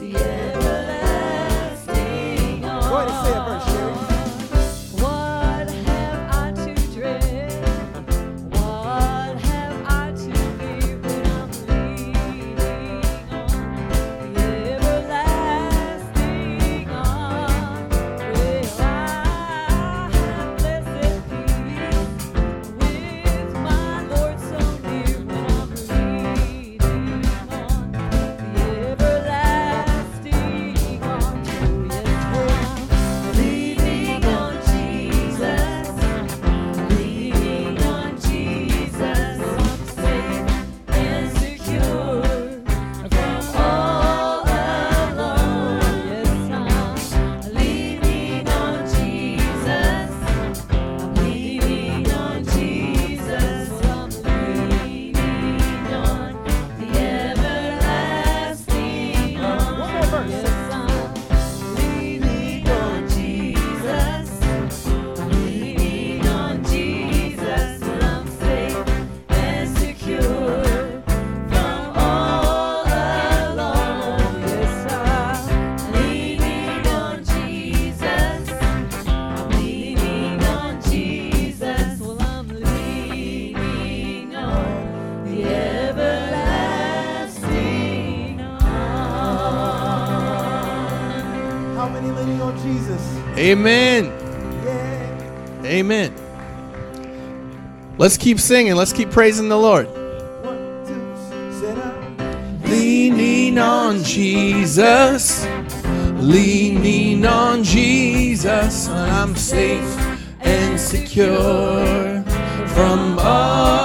the Amen. Yeah. Amen. Let's keep singing. Let's keep praising the Lord. One, two. Leaning on Jesus. Leaning on Jesus. I'm safe and secure from all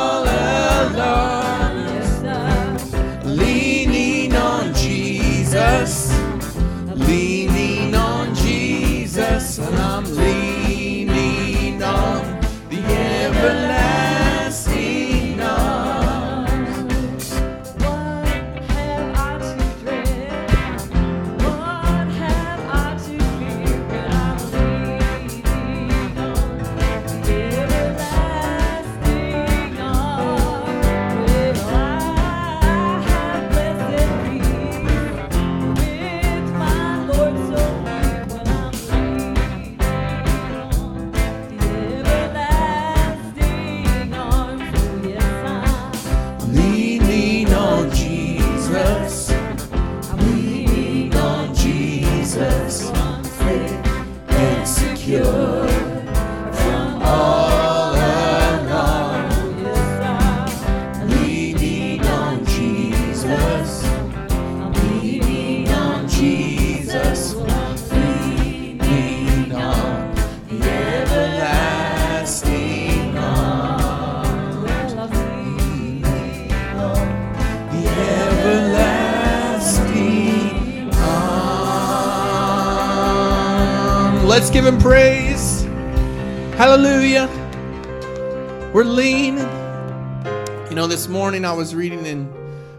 was reading in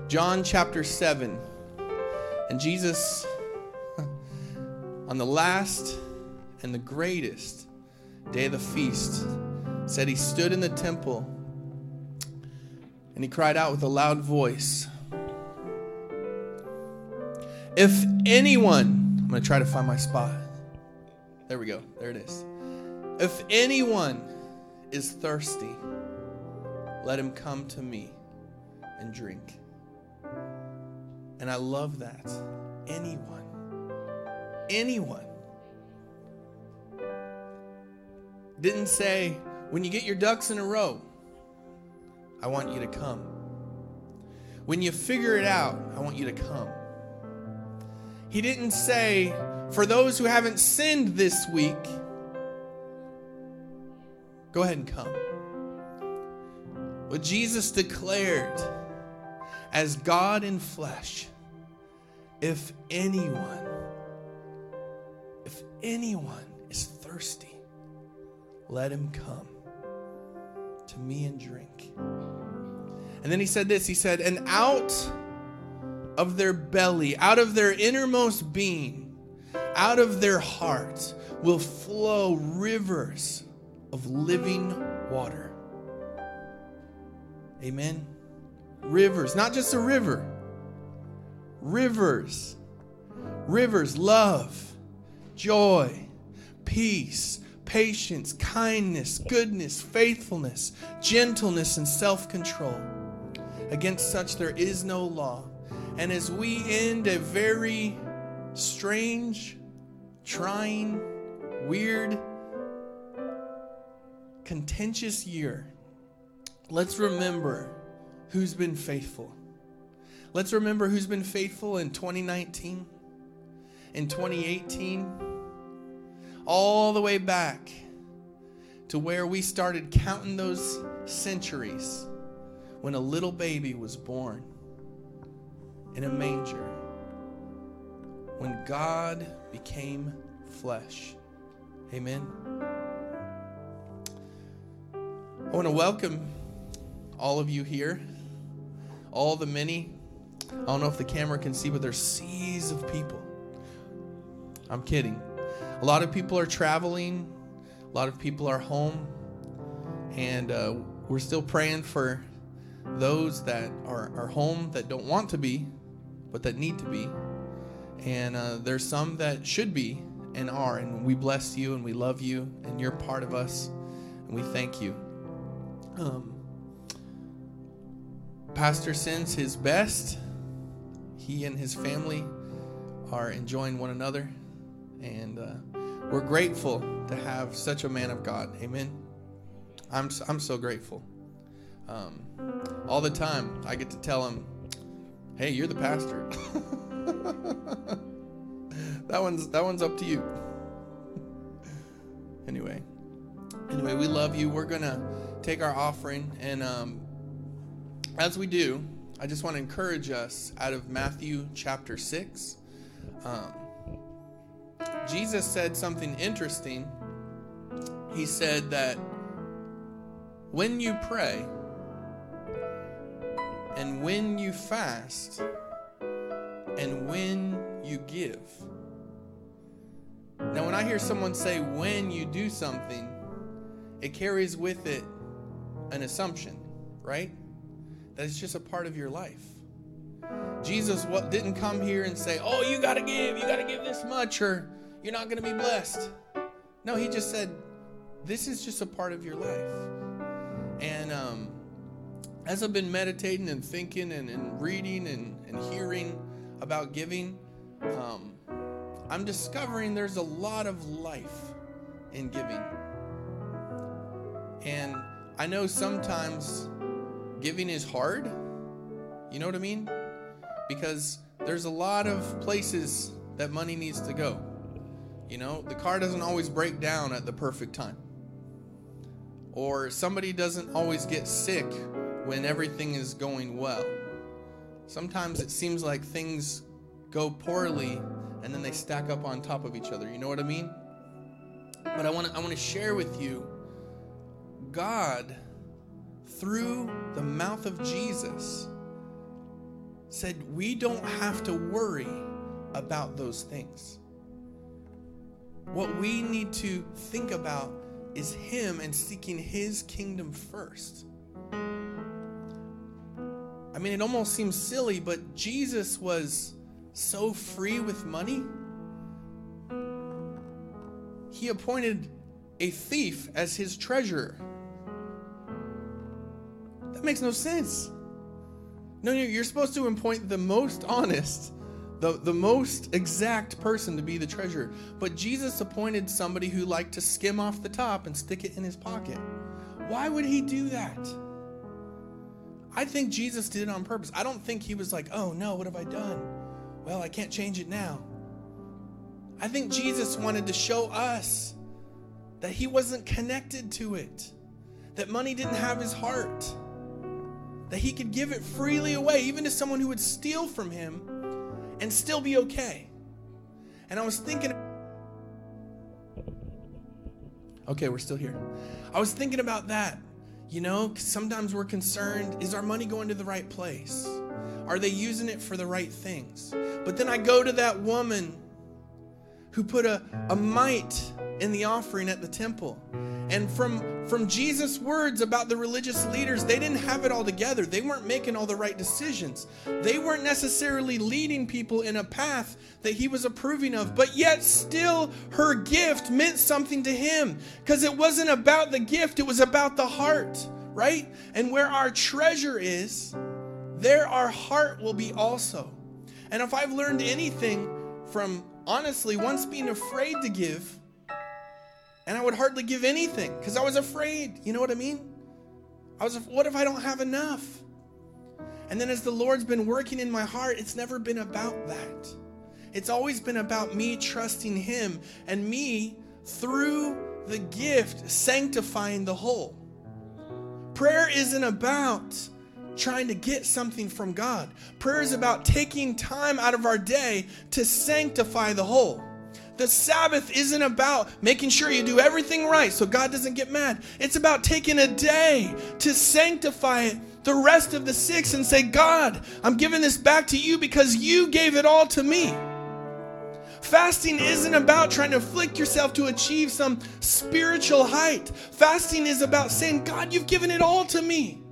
John chapter 7, and Jesus, on the last and the greatest day of the feast, said he stood in the temple and he cried out with a loud voice If anyone, I'm going to try to find my spot. There we go. There it is. If anyone is thirsty, let him come to me and drink. And I love that. Anyone. Anyone. Didn't say, when you get your ducks in a row, I want you to come. When you figure it out, I want you to come. He didn't say, for those who haven't sinned this week, go ahead and come. What Jesus declared as God in flesh, if anyone, if anyone is thirsty, let him come to me and drink. And then he said this He said, And out of their belly, out of their innermost being, out of their heart will flow rivers of living water. Amen. Rivers, not just a river, rivers. rivers, love, joy, peace, patience, kindness, goodness, faithfulness, gentleness, and self control. Against such there is no law. And as we end a very strange, trying, weird, contentious year, let's remember who's been faithful. Let's remember who's been faithful in 2019, in 2018, all the way back to where we started counting those centuries when a little baby was born in a manger, when God became flesh. Amen. I want to welcome all of you here, all the many. I don't know if the camera can see, but there's seas of people. I'm kidding. A lot of people are traveling, a lot of people are home, and uh, we're still praying for those that are, are home that don't want to be, but that need to be. And uh, there's some that should be and are. And we bless you and we love you, and you're part of us, and we thank you. Um, Pastor sends his best. He and his family are enjoying one another, and uh, we're grateful to have such a man of God. Amen. I'm I'm so grateful. Um, all the time, I get to tell him, "Hey, you're the pastor." that one's that one's up to you. anyway, anyway, we love you. We're gonna take our offering, and um, as we do, I just want to encourage us out of Matthew chapter six. Um, Jesus said something interesting. He said that when you pray and when you fast and when you give. Now, when I hear someone say when you do something, it carries with it an assumption, right? That it's just a part of your life. Jesus didn't come here and say, "Oh, you got to give, you got to give this much or you're not going to be blessed." No, he just said, "This is just a part of your life." And um, as I've been meditating and thinking and, and reading and, and hearing about giving, um, I'm discovering there's a lot of life in giving. And I know sometimes giving is hard. You know what I mean? Because there's a lot of places that money needs to go. You know, the car doesn't always break down at the perfect time. Or somebody doesn't always get sick when everything is going well. Sometimes it seems like things go poorly and then they stack up on top of each other. You know what I mean? But I want to I want to share with you God through the mouth of Jesus said we don't have to worry about those things. What we need to think about is Him and seeking His kingdom first. I mean, it almost seems silly, but Jesus was so free with money. He appointed a thief as his treasurer. That makes no sense. No, you're supposed to appoint the most honest, the, the most exact person to be the treasurer. But Jesus appointed somebody who liked to skim off the top and stick it in his pocket. Why would he do that? I think Jesus did it on purpose. I don't think he was like, oh no, what have I done? Well, I can't change it now. I think Jesus wanted to show us that he wasn't connected to it, that money didn't have his heart, that he could give it freely away, even to someone who would steal from him and still be okay. And I was thinking, okay, we're still here. I was thinking about that. You know, sometimes we're concerned is our money going to the right place? Are they using it for the right things? But then I go to that woman who put a, a mite in the offering at the temple. And from, from Jesus' words about the religious leaders, they didn't have it all together. They weren't making all the right decisions. They weren't necessarily leading people in a path that he was approving of. But yet, still, her gift meant something to him because it wasn't about the gift, it was about the heart, right? And where our treasure is, there our heart will be also. And if I've learned anything from honestly once being afraid to give, and I would hardly give anything because I was afraid. You know what I mean? I was, what if I don't have enough? And then as the Lord's been working in my heart, it's never been about that. It's always been about me trusting Him and me through the gift sanctifying the whole. Prayer isn't about trying to get something from God. Prayer is about taking time out of our day to sanctify the whole. The Sabbath isn't about making sure you do everything right so God doesn't get mad. It's about taking a day to sanctify it the rest of the six and say, God, I'm giving this back to you because you gave it all to me. Fasting isn't about trying to afflict yourself to achieve some spiritual height. Fasting is about saying, God, you've given it all to me.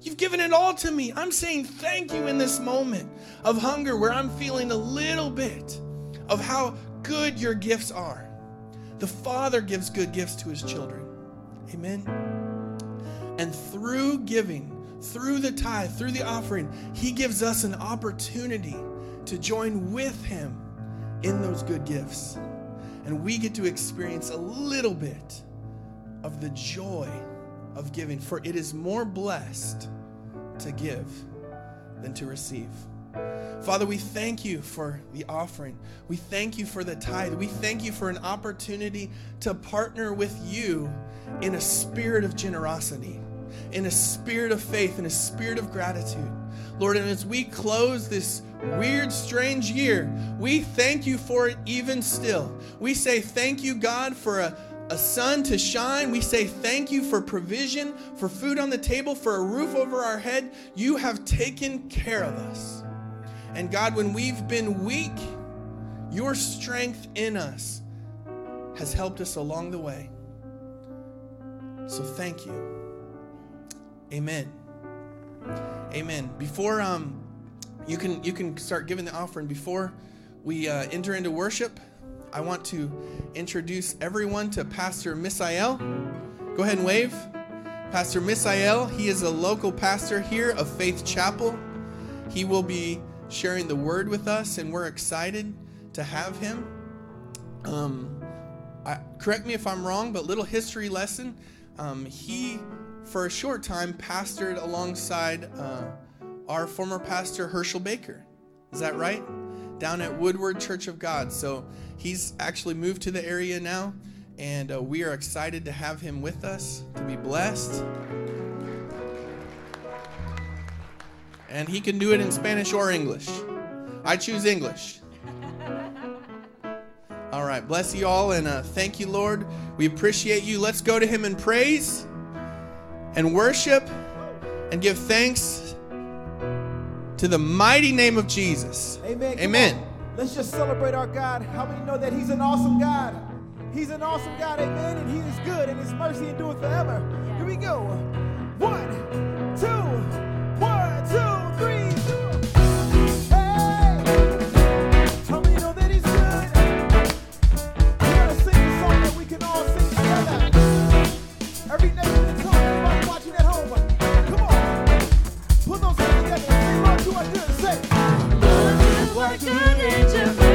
You've given it all to me. I'm saying thank you in this moment of hunger where I'm feeling a little bit of how good your gifts are. The Father gives good gifts to his children. Amen. And through giving, through the tithe, through the offering, he gives us an opportunity to join with him in those good gifts. And we get to experience a little bit of the joy of giving, for it is more blessed to give than to receive. Father, we thank you for the offering. We thank you for the tithe. We thank you for an opportunity to partner with you in a spirit of generosity, in a spirit of faith, in a spirit of gratitude. Lord, and as we close this weird, strange year, we thank you for it even still. We say thank you, God, for a a sun to shine. We say thank you for provision, for food on the table, for a roof over our head. You have taken care of us. And God, when we've been weak, your strength in us has helped us along the way. So thank you. Amen. Amen. Before um you can you can start giving the offering before we uh, enter into worship. I want to introduce everyone to Pastor Misael. Go ahead and wave. Pastor Misael, he is a local pastor here of Faith Chapel. He will be sharing the word with us, and we're excited to have him. Um, I, correct me if I'm wrong, but little history lesson. Um, he, for a short time, pastored alongside uh, our former pastor Herschel Baker. Is that right? Down at Woodward Church of God. So he's actually moved to the area now, and uh, we are excited to have him with us to be blessed. And he can do it in Spanish or English. I choose English. All right, bless you all and uh, thank you, Lord. We appreciate you. Let's go to him in praise and worship and give thanks to the mighty name of Jesus. Amen. Amen. Let's just celebrate our God. How many know that He's an awesome God? He's an awesome God, amen. And He is good, and His mercy endures forever. Here we go. One, two, He's good? I see a song that we gotta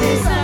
desire.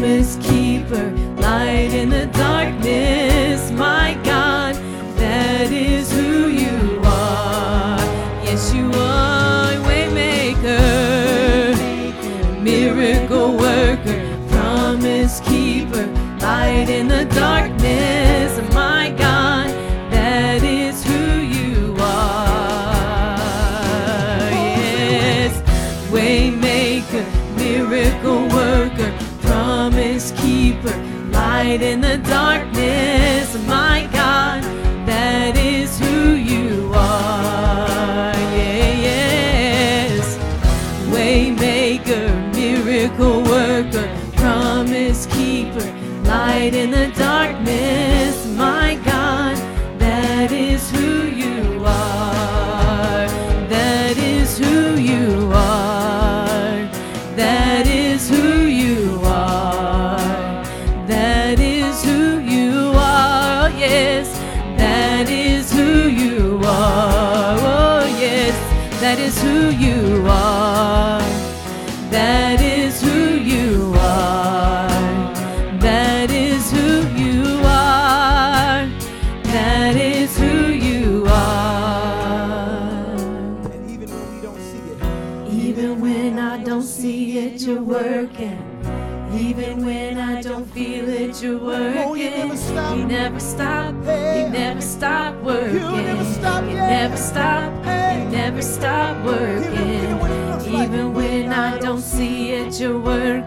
Promise keeper, light in the darkness. My God, that is who you are. Yes, you are, waymaker, miracle worker, promise keeper, light in the darkness. Light in the darkness.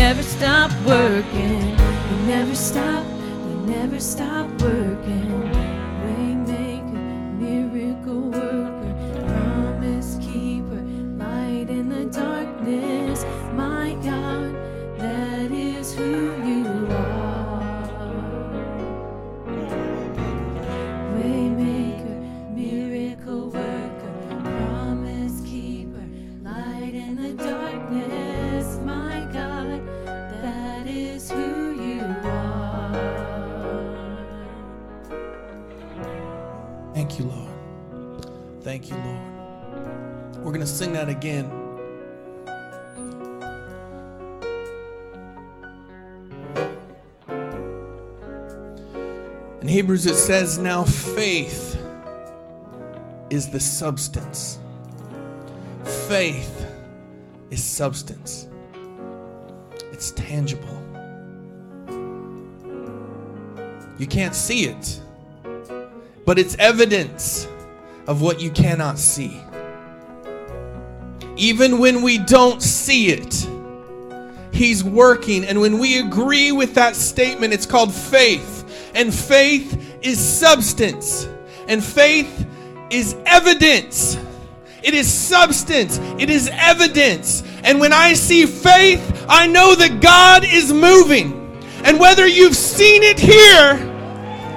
Never stop working. You never stop. You never stop working. Waymaker, miracle worker, promise keeper, light in the darkness. My God, that is who Thank you, Lord. We're going to sing that again. In Hebrews, it says, Now faith is the substance. Faith is substance, it's tangible. You can't see it but it's evidence of what you cannot see. Even when we don't see it, He's working. And when we agree with that statement, it's called faith. And faith is substance, and faith is evidence. It is substance, it is evidence. And when I see faith, I know that God is moving. And whether you've seen it here,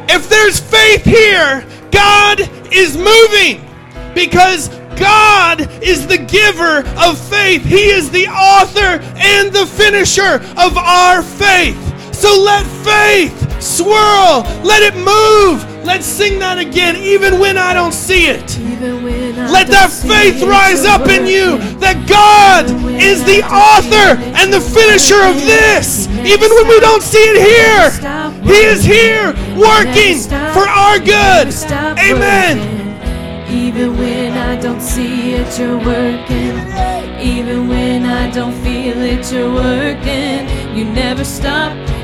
if there's faith here, God is moving because God is the giver of faith. He is the author and the finisher of our faith. So let faith swirl, let it move. Let's sing that again, even when I don't see it. Even when I Let that faith rise up in you that God is the author and the finisher of this. Even when we don't see it here, He is here working for our good. Amen. Even when I don't see it, you're working. Even when I don't feel it, you're working. You never stop,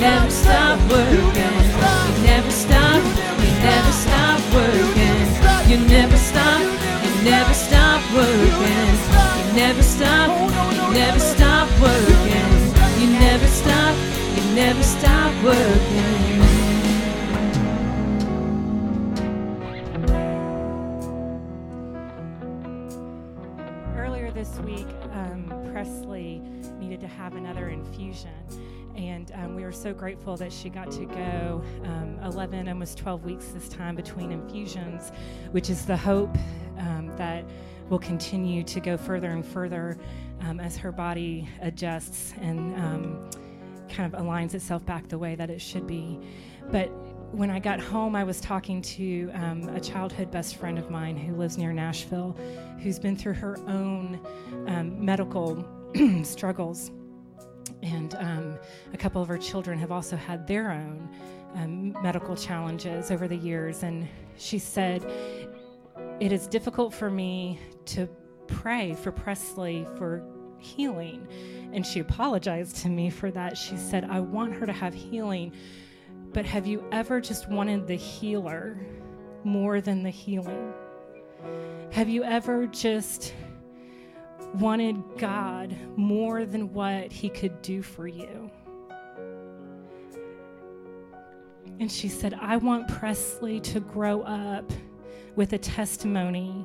never stop working. You never stop, you never stop working. You never stop, you never stop working. You never stop, you never stop working. You never stop, you never stop working. Earlier this week, um, Presley needed to have another infusion, and um, we were so grateful that she got to go um, 11, almost 12 weeks this time between infusions, which is the hope um, that will continue to go further and further um, as her body adjusts and um, kind of aligns itself back the way that it should be. But when I got home, I was talking to um, a childhood best friend of mine who lives near Nashville, who's been through her own um, medical struggles. And um, a couple of her children have also had their own um, medical challenges over the years. And she said, It is difficult for me to pray for Presley for healing. And she apologized to me for that. She said, I want her to have healing but have you ever just wanted the healer more than the healing? Have you ever just wanted God more than what He could do for you? And she said, I want Presley to grow up with a testimony,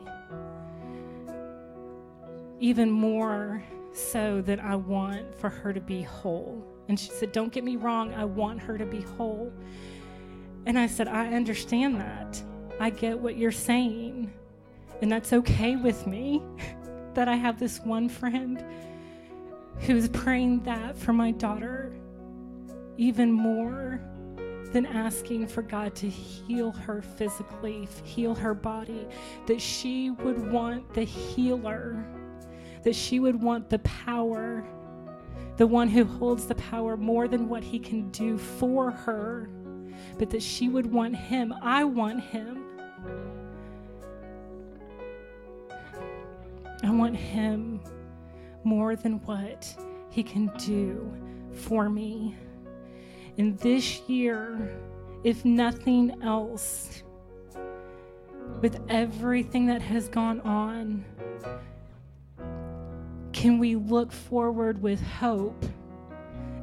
even more so than I want for her to be whole. And she said, Don't get me wrong, I want her to be whole. And I said, I understand that. I get what you're saying. And that's okay with me that I have this one friend who's praying that for my daughter even more than asking for God to heal her physically, heal her body, that she would want the healer, that she would want the power, the one who holds the power more than what he can do for her, but that she would want him. I want him. I want him more than what he can do for me. And this year, if nothing else, with everything that has gone on, can we look forward with hope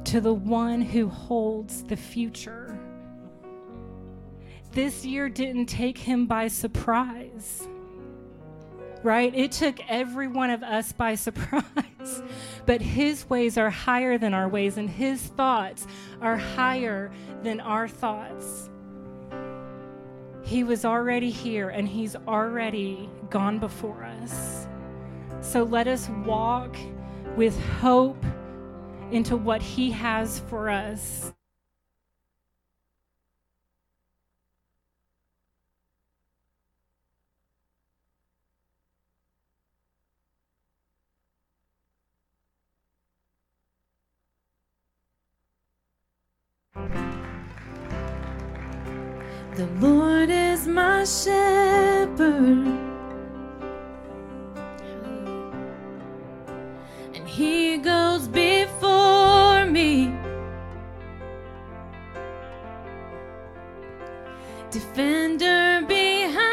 to the one who holds the future? This year didn't take him by surprise right? It took every one of us by surprise. But his ways are higher than our ways, and his thoughts are higher than our thoughts. He was already here, and he's already gone before us. So let us walk with hope into what he has for us. The Lord is my shepherd, and He goes before me, defender behind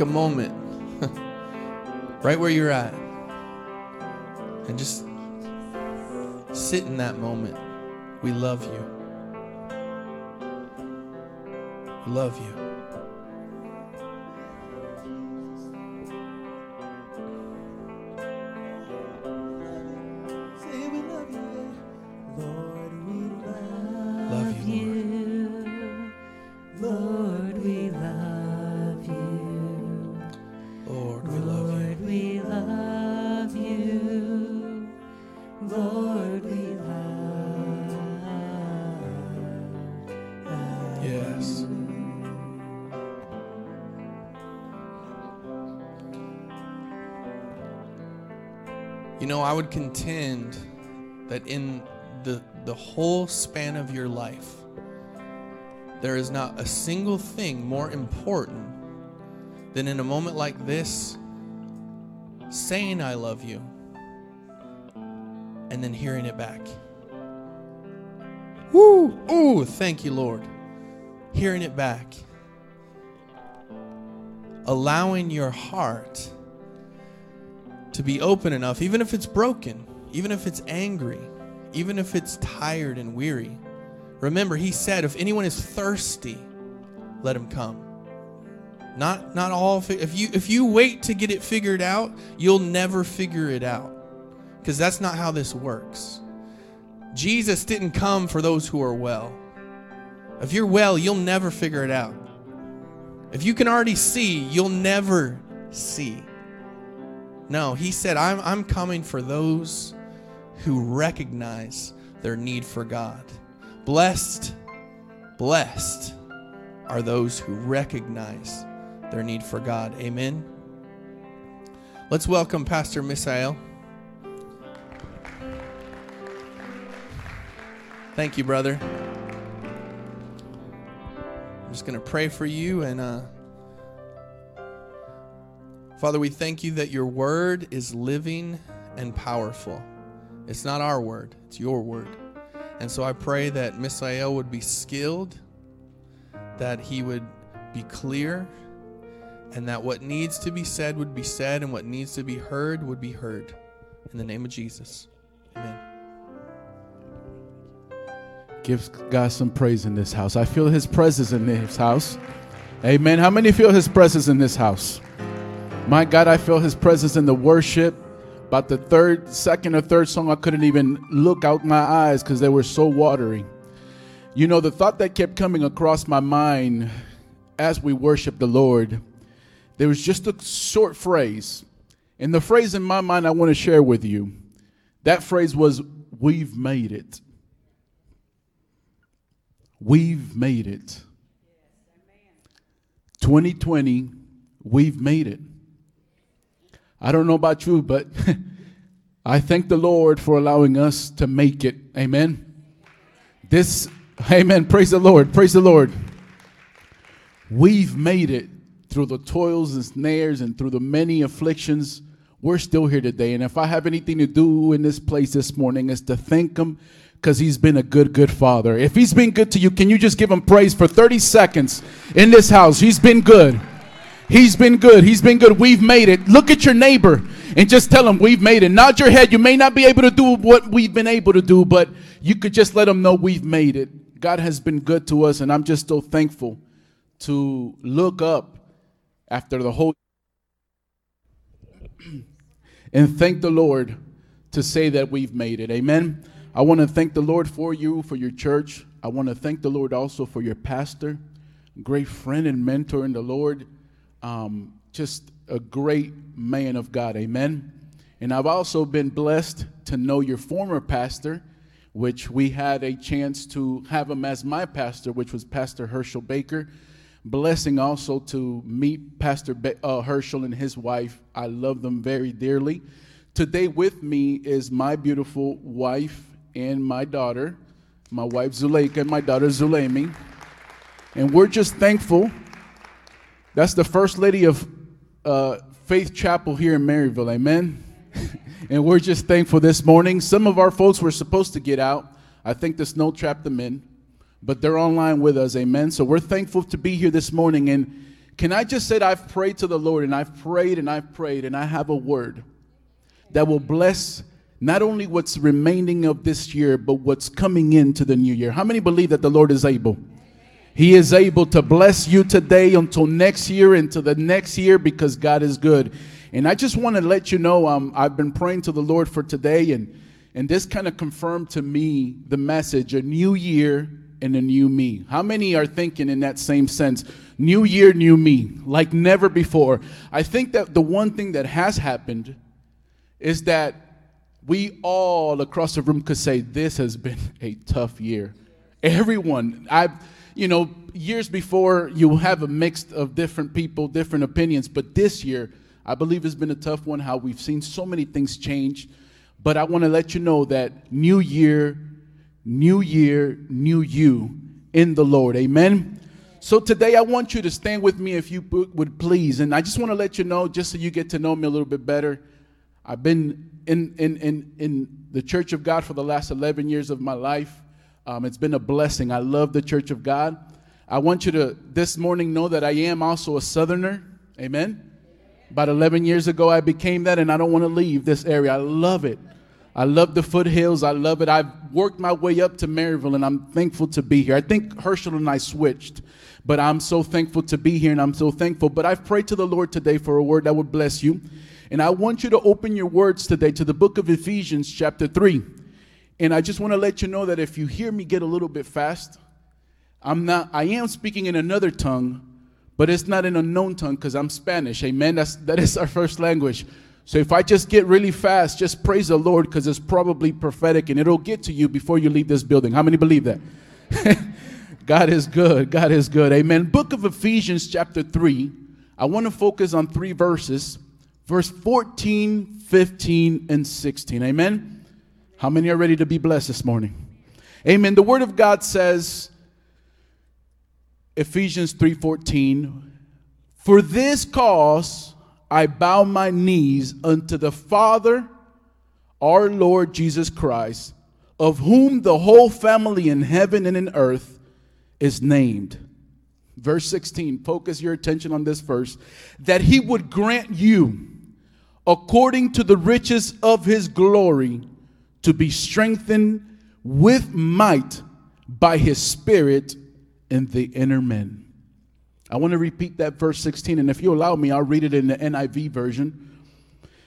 take a moment, right where you're at, I would contend that in the, the whole span of your life, there is not a single thing more important than in a moment like this saying, I love you, and then hearing it back. Woo! Ooh, thank you, Lord. Hearing it back. Allowing your heart to be open enough, even if it's broken, even if it's angry, even if it's tired and weary. Remember, he said, if anyone is thirsty, let him come. Not not all if you if you wait to get it figured out, you'll never figure it out. Cuz that's not how this works. Jesus didn't come for those who are well. If you're well, you'll never figure it out. If you can already see, you'll never see. No, he said, I'm, I'm coming for those who recognize their need for God. Blessed, blessed are those who recognize their need for God. Amen. Let's welcome Pastor Misael. Thank you, brother. I'm just going to pray for you and uh Father, we thank you that your word is living and powerful. It's not our word, it's your word. And so I pray that Misael would be skilled, that he would be clear, and that what needs to be said would be said, and what needs to be heard would be heard. In the name of Jesus. Amen. Give God some praise in this house. I feel His presence in this house. Amen. How many feel His presence in this house? My God, I feel His presence in the worship. About the third, second, or third song, I couldn't even look out my eyes because they were so watery. You know, the thought that kept coming across my mind as we worship the Lord, there was just a short phrase. And the phrase in my mind I want to share with you that phrase was, We've made it. We've made it. 2020, we've made it. I don't know about you, but I thank the Lord for allowing us to make it. Amen. This, amen. Praise the Lord. Praise the Lord. We've made it through the toils and snares and through the many afflictions. We're still here today. And if I have anything to do in this place this morning, is to thank Him because He's been a good, good Father. If He's been good to you, can you just give Him praise for 30 seconds in this house? He's been good. He's been good. He's been good. We've made it. Look at your neighbor and just tell him we've made it. Nod your head. You may not be able to do what we've been able to do, but you could just let them know we've made it. God has been good to us, and I'm just so thankful to look up after the whole and thank the Lord to say that we've made it. Amen. I want to thank the Lord for you, for your church. I want to thank the Lord also for your pastor, great friend and mentor in the Lord. Um, just a great man of God. Amen. And I've also been blessed to know your former pastor, which we had a chance to have him as my pastor, which was Pastor Herschel Baker. Blessing also to meet Pastor Be- uh, Herschel and his wife. I love them very dearly. Today with me is my beautiful wife and my daughter, my wife Zuleika and my daughter Zulemi. And we're just thankful That's the first lady of uh, Faith Chapel here in Maryville. Amen. and we're just thankful this morning. Some of our folks were supposed to get out. I think the snow trapped them in, but they're online with us. Amen. So we're thankful to be here this morning. And can I just say that I've prayed to the Lord and I've prayed and I've prayed and I have a word that will bless not only what's remaining of this year, but what's coming into the new year. How many believe that the Lord is able? He is able to bless you today until next year, into the next year, because God is good. And I just want to let you know um, I've been praying to the Lord for today, and, and this kind of confirmed to me the message a new year and a new me. How many are thinking in that same sense? New year, new me, like never before. I think that the one thing that has happened is that we all across the room could say this has been a tough year. Everyone, I've, you know, years before you have a mix of different people, different opinions, but this year, I believe has been a tough one. How we've seen so many things change, but I want to let you know that new year, new year, new you in the Lord. Amen. So today I want you to stand with me if you would please, and I just want to let you know, just so you get to know me a little bit better. I've been in, in, in, in the Church of God for the last 11 years of my life. Um, it's been a blessing. I love the Church of God. I want you to this morning know that I am also a Southerner. Amen. About 11 years ago, I became that, and I don't want to leave this area. I love it. I love the foothills. I love it. I've worked my way up to Maryville, and I'm thankful to be here. I think Herschel and I switched, but I'm so thankful to be here, and I'm so thankful. But I've prayed to the Lord today for a word that would bless you. And I want you to open your words today to the book of Ephesians, chapter 3. And I just want to let you know that if you hear me get a little bit fast, I'm not, I am speaking in another tongue, but it's not an unknown tongue because I'm Spanish. Amen. That's, that is our first language. So if I just get really fast, just praise the Lord because it's probably prophetic and it'll get to you before you leave this building. How many believe that? God is good. God is good. Amen. Book of Ephesians, chapter 3. I want to focus on three verses verse 14, 15, and 16. Amen. How many are ready to be blessed this morning? Amen. The word of God says, Ephesians 3:14, For this cause I bow my knees unto the Father, our Lord Jesus Christ, of whom the whole family in heaven and in earth is named. Verse 16, focus your attention on this verse, that he would grant you according to the riches of his glory, to be strengthened with might by his spirit in the inner man. I want to repeat that verse 16, and if you allow me, I'll read it in the NIV version.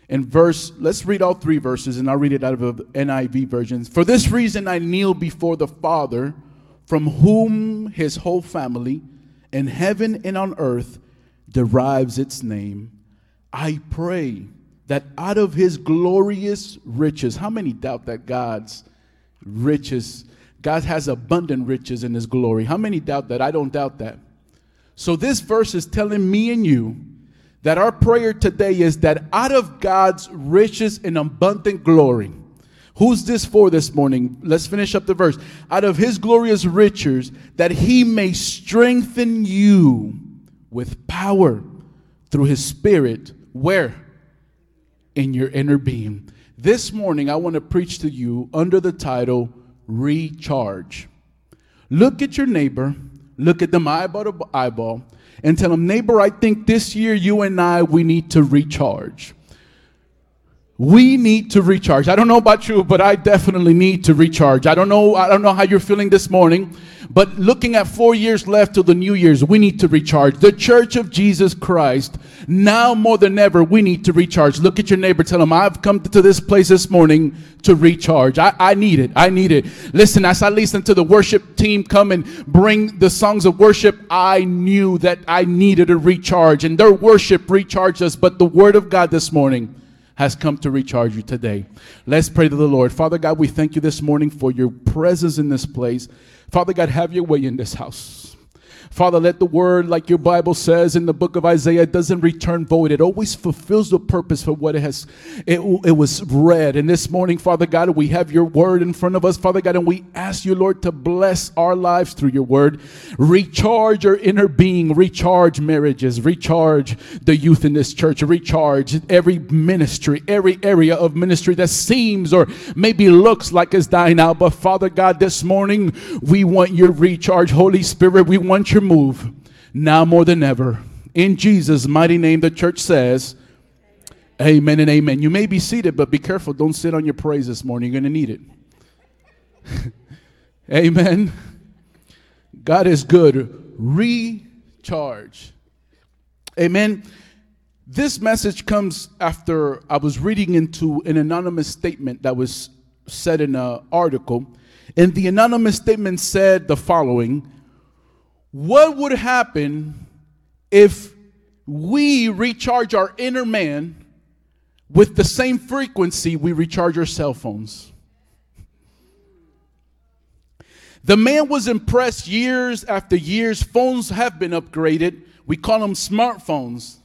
In verse, let's read all three verses, and I'll read it out of the NIV version. For this reason, I kneel before the Father, from whom his whole family in heaven and on earth derives its name. I pray that out of his glorious riches, how many doubt that God's riches, God has abundant riches in his glory? How many doubt that? I don't doubt that. So this verse is telling me and you that our prayer today is that out of God's riches and abundant glory, Who's this for this morning? Let's finish up the verse. Out of his glorious riches, that he may strengthen you with power through his spirit. Where? In your inner being. This morning, I want to preach to you under the title Recharge. Look at your neighbor, look at them eyeball to eyeball, and tell them, Neighbor, I think this year you and I, we need to recharge. We need to recharge. I don't know about you, but I definitely need to recharge. I don't know, I don't know how you're feeling this morning, but looking at four years left till the New Year's, we need to recharge. The Church of Jesus Christ, now more than ever, we need to recharge. Look at your neighbor, tell him, I've come to this place this morning to recharge. I, I need it. I need it. Listen, as I listened to the worship team come and bring the songs of worship, I knew that I needed a recharge, and their worship recharged us. But the Word of God this morning, has come to recharge you today. Let's pray to the Lord. Father God, we thank you this morning for your presence in this place. Father God, have your way in this house. Father, let the word, like your Bible says in the book of Isaiah, doesn't return void. It always fulfills the purpose for what it has it, it was read. And this morning, Father God, we have your word in front of us, Father God, and we ask you, Lord, to bless our lives through your word. Recharge our inner being, recharge marriages, recharge the youth in this church, recharge every ministry, every area of ministry that seems or maybe looks like it's dying out. But Father God, this morning we want your recharge. Holy Spirit, we want move now more than ever. In Jesus' mighty name, the church says, Amen and amen. You may be seated, but be careful. Don't sit on your praise this morning. You're going to need it. amen. God is good. Recharge. Amen. This message comes after I was reading into an anonymous statement that was said in an article. And the anonymous statement said the following What would happen if we recharge our inner man with the same frequency we recharge our cell phones? The man was impressed years after years. Phones have been upgraded. We call them smartphones.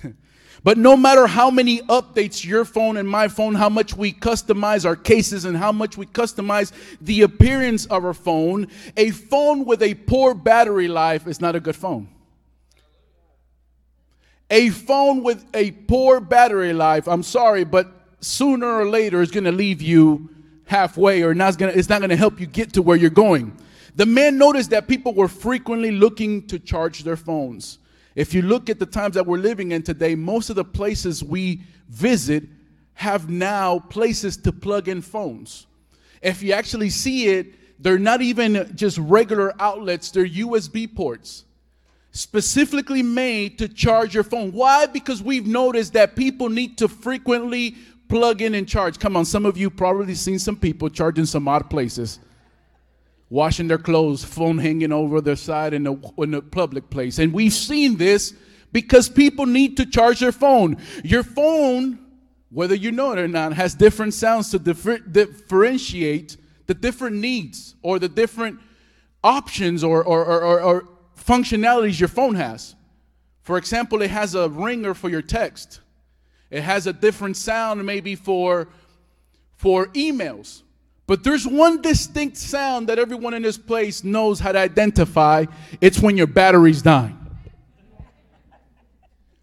but no matter how many updates your phone and my phone, how much we customize our cases and how much we customize the appearance of our phone, a phone with a poor battery life is not a good phone. A phone with a poor battery life, I'm sorry, but sooner or later is going to leave you halfway or not gonna, it's not going to help you get to where you're going. The man noticed that people were frequently looking to charge their phones. If you look at the times that we're living in today, most of the places we visit have now places to plug in phones. If you actually see it, they're not even just regular outlets, they're USB ports specifically made to charge your phone. Why? Because we've noticed that people need to frequently plug in and charge. Come on, some of you probably seen some people charging some odd places. Washing their clothes, phone hanging over their side in a, in a public place. And we've seen this because people need to charge their phone. Your phone, whether you know it or not, has different sounds to differ- differentiate the different needs or the different options or, or, or, or functionalities your phone has. For example, it has a ringer for your text. It has a different sound maybe for for emails. But there's one distinct sound that everyone in this place knows how to identify. It's when your battery's dying.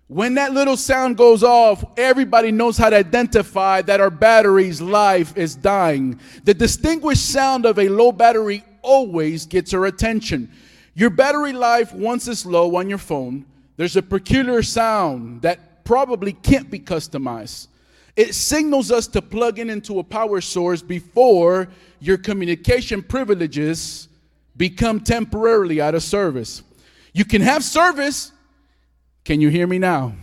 When that little sound goes off, everybody knows how to identify that our battery's life is dying. The distinguished sound of a low battery always gets our attention. Your battery life, once it's low on your phone, there's a peculiar sound that probably can't be customized. It signals us to plug in into a power source before your communication privileges become temporarily out of service. You can have service. Can you hear me now?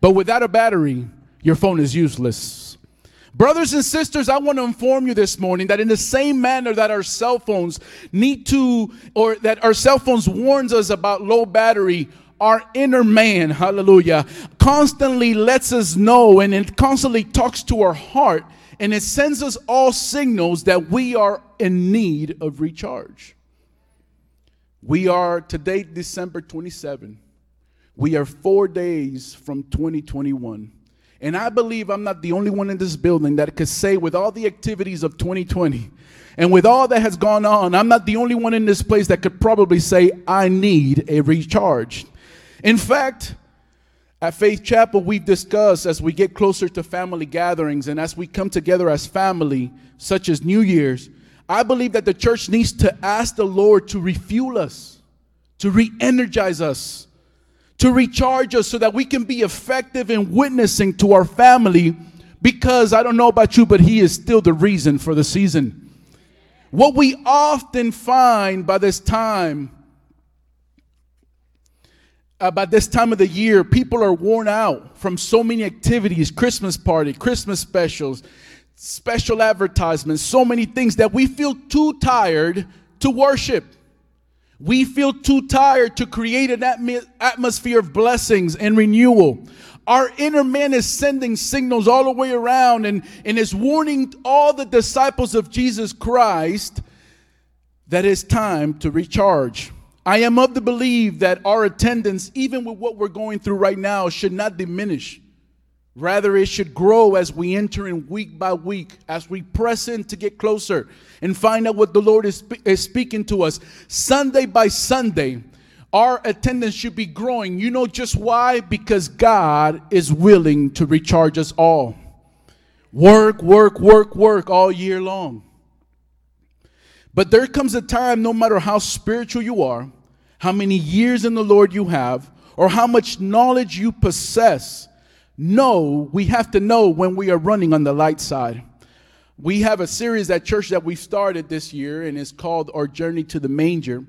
But without a battery, your phone is useless. Brothers and sisters, I want to inform you this morning that in the same manner that our cell phones need to, or that our cell phones warns us about low battery, our inner man, hallelujah, constantly lets us know and it constantly talks to our heart and it sends us all signals that we are in need of recharge. We are today, December 27. We are four days from 2021. And I believe I'm not the only one in this building that could say, with all the activities of 2020 and with all that has gone on, I'm not the only one in this place that could probably say, I need a recharge. In fact, at Faith Chapel, we've discussed as we get closer to family gatherings and as we come together as family, such as New Year's, I believe that the church needs to ask the Lord to refuel us, to re energize us, to recharge us so that we can be effective in witnessing to our family because I don't know about you, but He is still the reason for the season. What we often find by this time Uh, about this time of the year, people are worn out from so many activities Christmas party, Christmas specials, special advertisements, so many things that we feel too tired to worship. We feel too tired to create an atmi- atmosphere of blessings and renewal. Our inner man is sending signals all the way around and, and is warning all the disciples of Jesus Christ that it's time to recharge. I am of the belief that our attendance, even with what we're going through right now, should not diminish. Rather, it should grow as we enter in week by week, as we press in to get closer and find out what the Lord is, is speaking to us. Sunday by Sunday, our attendance should be growing. You know just why? Because God is willing to recharge us all. Work, work, work, work all year long. But there comes a time, no matter how spiritual you are, how many years in the Lord you have, or how much knowledge you possess, know we have to know when we are running on the light side. We have a series at church that we started this year, and it's called Our Journey to the Manger.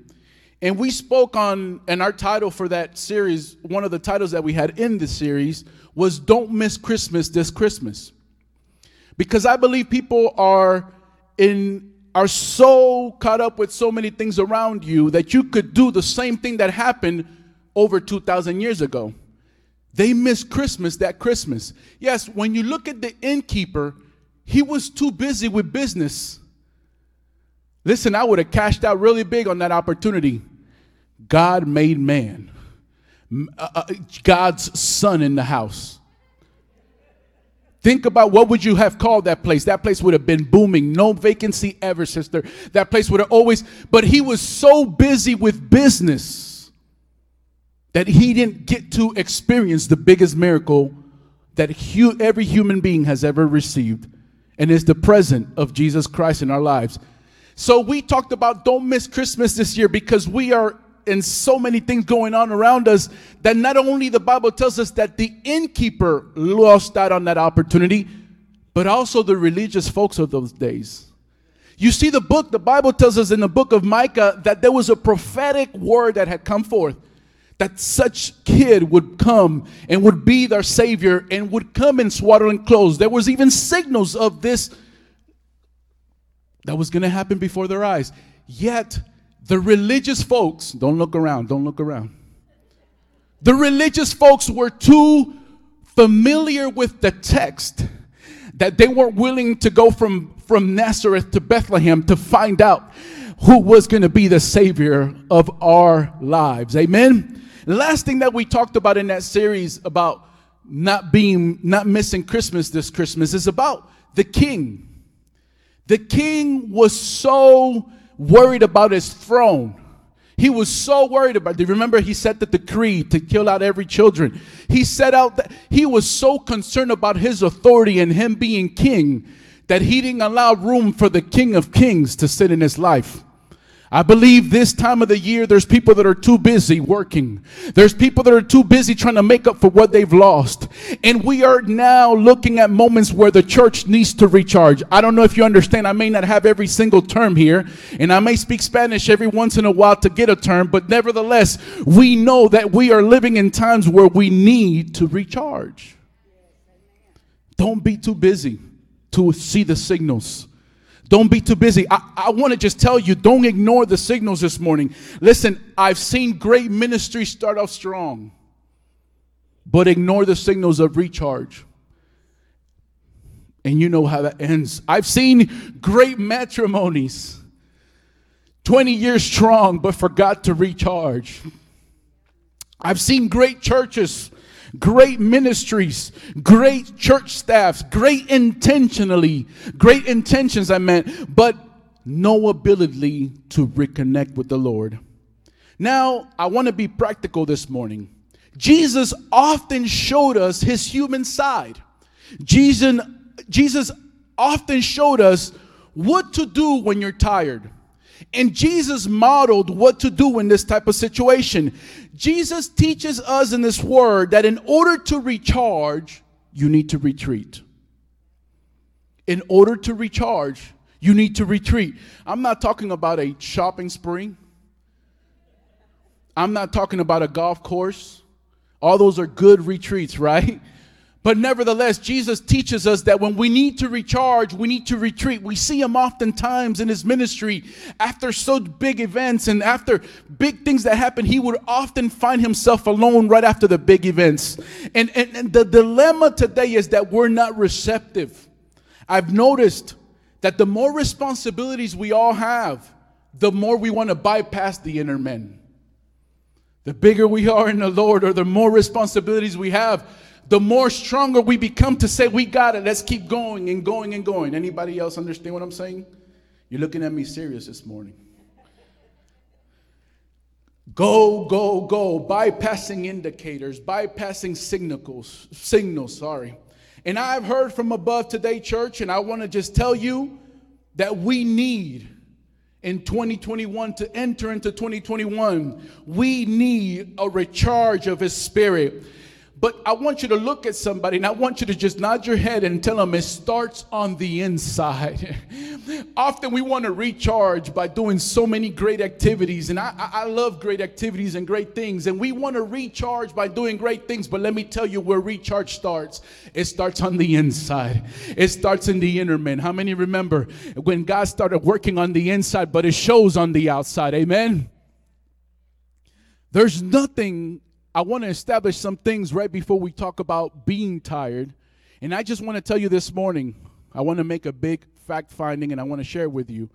And we spoke on, and our title for that series, one of the titles that we had in the series was Don't Miss Christmas This Christmas. Because I believe people are in are so caught up with so many things around you that you could do the same thing that happened over 2,000 years ago. They missed Christmas that Christmas. Yes, when you look at the innkeeper, he was too busy with business. Listen, I would have cashed out really big on that opportunity. God made man, uh, uh, God's son in the house. Think about what would you have called that place? That place would have been booming. No vacancy ever, sister. That place would have always, but he was so busy with business that he didn't get to experience the biggest miracle that hu- every human being has ever received, and is the present of Jesus Christ in our lives. So we talked about don't miss Christmas this year because we are in so many things going on around us that not only the Bible tells us that the innkeeper lost out on that opportunity, but also the religious folks of those days. You see, the book, the Bible tells us in the book of Micah that there was a prophetic word that had come forth that such kid would come and would be their savior and would come in swaddling clothes. There was even signals of this that was going to happen before their eyes. Yet, the religious folks, don't look around, don't look around. The religious folks were too familiar with the text that they weren't willing to go from, from Nazareth to Bethlehem to find out who was going to be the savior of our lives. Amen. Last thing that we talked about in that series about not being not missing Christmas this Christmas is about the king. The king was so worried about his throne. He was so worried about. Do you remember he set the decree to kill out every children? He set out that he was so concerned about his authority and him being king that he didn't allow room for the King of Kings to sit in his life. I believe this time of the year, there's people that are too busy working. There's people that are too busy trying to make up for what they've lost. And we are now looking at moments where the church needs to recharge. I don't know if you understand. I may not have every single term here, and I may speak Spanish every once in a while to get a term, but nevertheless, we know that we are living in times where we need to recharge. Don't be too busy to see the signals. Don't be too busy. I, I want to just tell you don't ignore the signals this morning. Listen, I've seen great ministries start off strong, but ignore the signals of recharge. And you know how that ends. I've seen great matrimonies, 20 years strong, but forgot to recharge. I've seen great churches great ministries, great church staffs, great intentionally, great intentions, I meant, but no ability to reconnect with the Lord. Now, I want to be practical this morning. Jesus often showed us his human side. Jesus, Jesus often showed us what to do when you're tired. And Jesus modeled what to do in this type of situation. Jesus teaches us in this word that in order to recharge, you need to retreat. In order to recharge, you need to retreat. I'm not talking about a shopping spree. I'm not talking about a golf course. All those are good retreats, right? But nevertheless, Jesus teaches us that when we need to recharge, we need to retreat. We see him oftentimes in his ministry after so big events and after big things that happen, he would often find himself alone right after the big events. And, and, and the dilemma today is that we're not receptive. I've noticed that the more responsibilities we all have, the more we want to bypass the inner men. The bigger we are in the Lord, or the more responsibilities we have, the more stronger we become to say, We got it. Let's keep going and going and going. Anybody else understand what I'm saying? You're looking at me serious this morning. Go, go, go, bypassing indicators, bypassing signals, signals, sorry. And I've heard from above today, church, and I want to just tell you that we need in 2021 to enter into 2021, we need a recharge of his spirit. But I want you to look at somebody and I want you to just nod your head and tell them it starts on the inside. Often we want to recharge by doing so many great activities, and I, I love great activities and great things, and we want to recharge by doing great things. But let me tell you where recharge starts it starts on the inside, it starts in the inner man. How many remember when God started working on the inside, but it shows on the outside? Amen. There's nothing I want to establish some things right before we talk about being tired. And I just want to tell you this morning, I want to make a big fact finding and I want to share with you.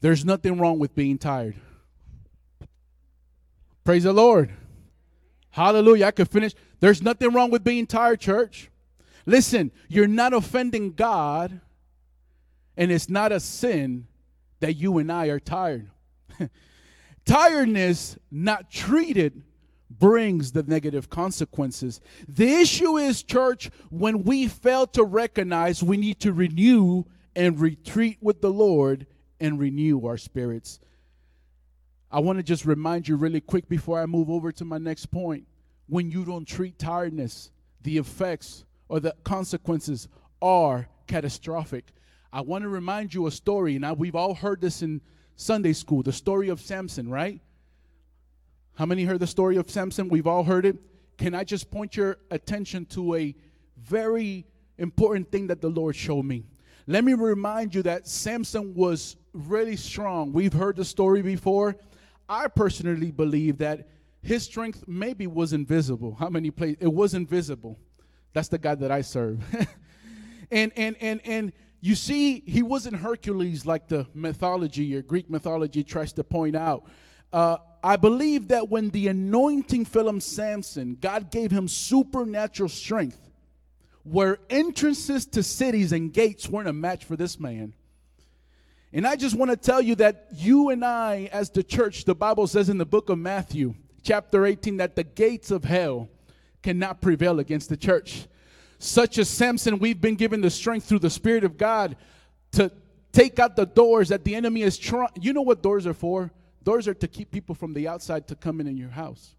There's nothing wrong with being tired. Praise the Lord. Hallelujah. I could finish. There's nothing wrong with being tired, church. Listen, you're not offending God, and it's not a sin that you and I are tired. Tiredness, not treated, brings the negative consequences. The issue is, church, when we fail to recognize we need to renew and retreat with the Lord and renew our spirits. I want to just remind you really quick before I move over to my next point. When you don't treat tiredness, the effects or the consequences are catastrophic. I want to remind you a story, and I, we've all heard this in Sunday school the story of Samson, right? How many heard the story of Samson? We've all heard it. Can I just point your attention to a very important thing that the Lord showed me? Let me remind you that Samson was really strong. We've heard the story before. I personally believe that his strength maybe was invisible. How many plays? It was invisible. That's the God that I serve. and and and and you see, he wasn't Hercules like the mythology or Greek mythology tries to point out. Uh, I believe that when the anointing fell on Samson, God gave him supernatural strength, where entrances to cities and gates weren't a match for this man. And I just want to tell you that you and I, as the church, the Bible says in the book of Matthew, chapter 18, that the gates of hell cannot prevail against the church. Such as Samson, we've been given the strength through the Spirit of God to take out the doors that the enemy is trying. You know what doors are for? Doors are to keep people from the outside to come in in your house.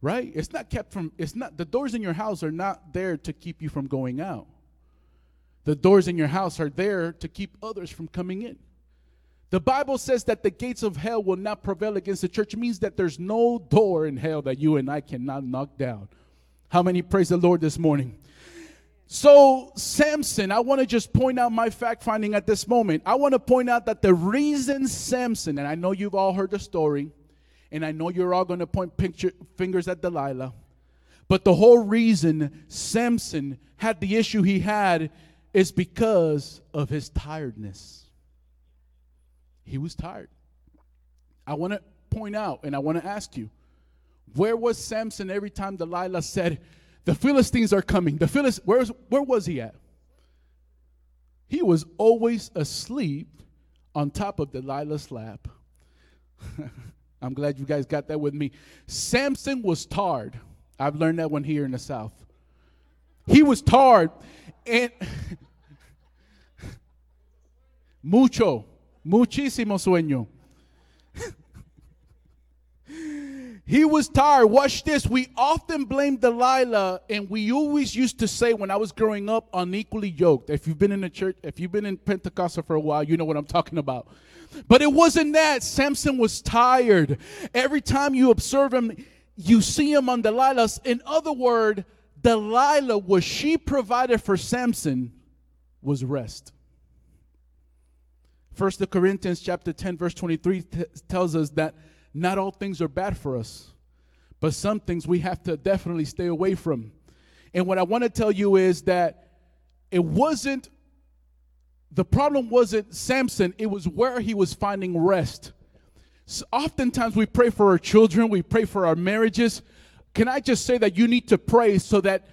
Right? It's not kept from, it's not, the doors in your house are not there to keep you from going out. The doors in your house are there to keep others from coming in. The Bible says that the gates of hell will not prevail against the church. It means that there's no door in hell that you and I cannot knock down. How many praise the Lord this morning? So, Samson, I want to just point out my fact finding at this moment. I want to point out that the reason Samson, and I know you've all heard the story, and I know you're all going to point picture, fingers at Delilah, but the whole reason Samson had the issue he had is because of his tiredness. He was tired. I want to point out, and I want to ask you, where was Samson every time Delilah said, the Philistines are coming. The Philist, where's, where was he at? He was always asleep on top of Delilah's lap. I'm glad you guys got that with me. Samson was tarred. I've learned that one here in the South. He was tarred. And mucho, muchísimo sueño. He was tired. Watch this. We often blame Delilah, and we always used to say when I was growing up, unequally yoked. If you've been in the church, if you've been in Pentecostal for a while, you know what I'm talking about. But it wasn't that. Samson was tired. Every time you observe him, you see him on Delilah's. In other words, Delilah, what she provided for Samson was rest. First the Corinthians chapter 10, verse 23 t- tells us that not all things are bad for us, but some things we have to definitely stay away from. And what I want to tell you is that it wasn't, the problem wasn't Samson, it was where he was finding rest. S- Oftentimes we pray for our children, we pray for our marriages. Can I just say that you need to pray so that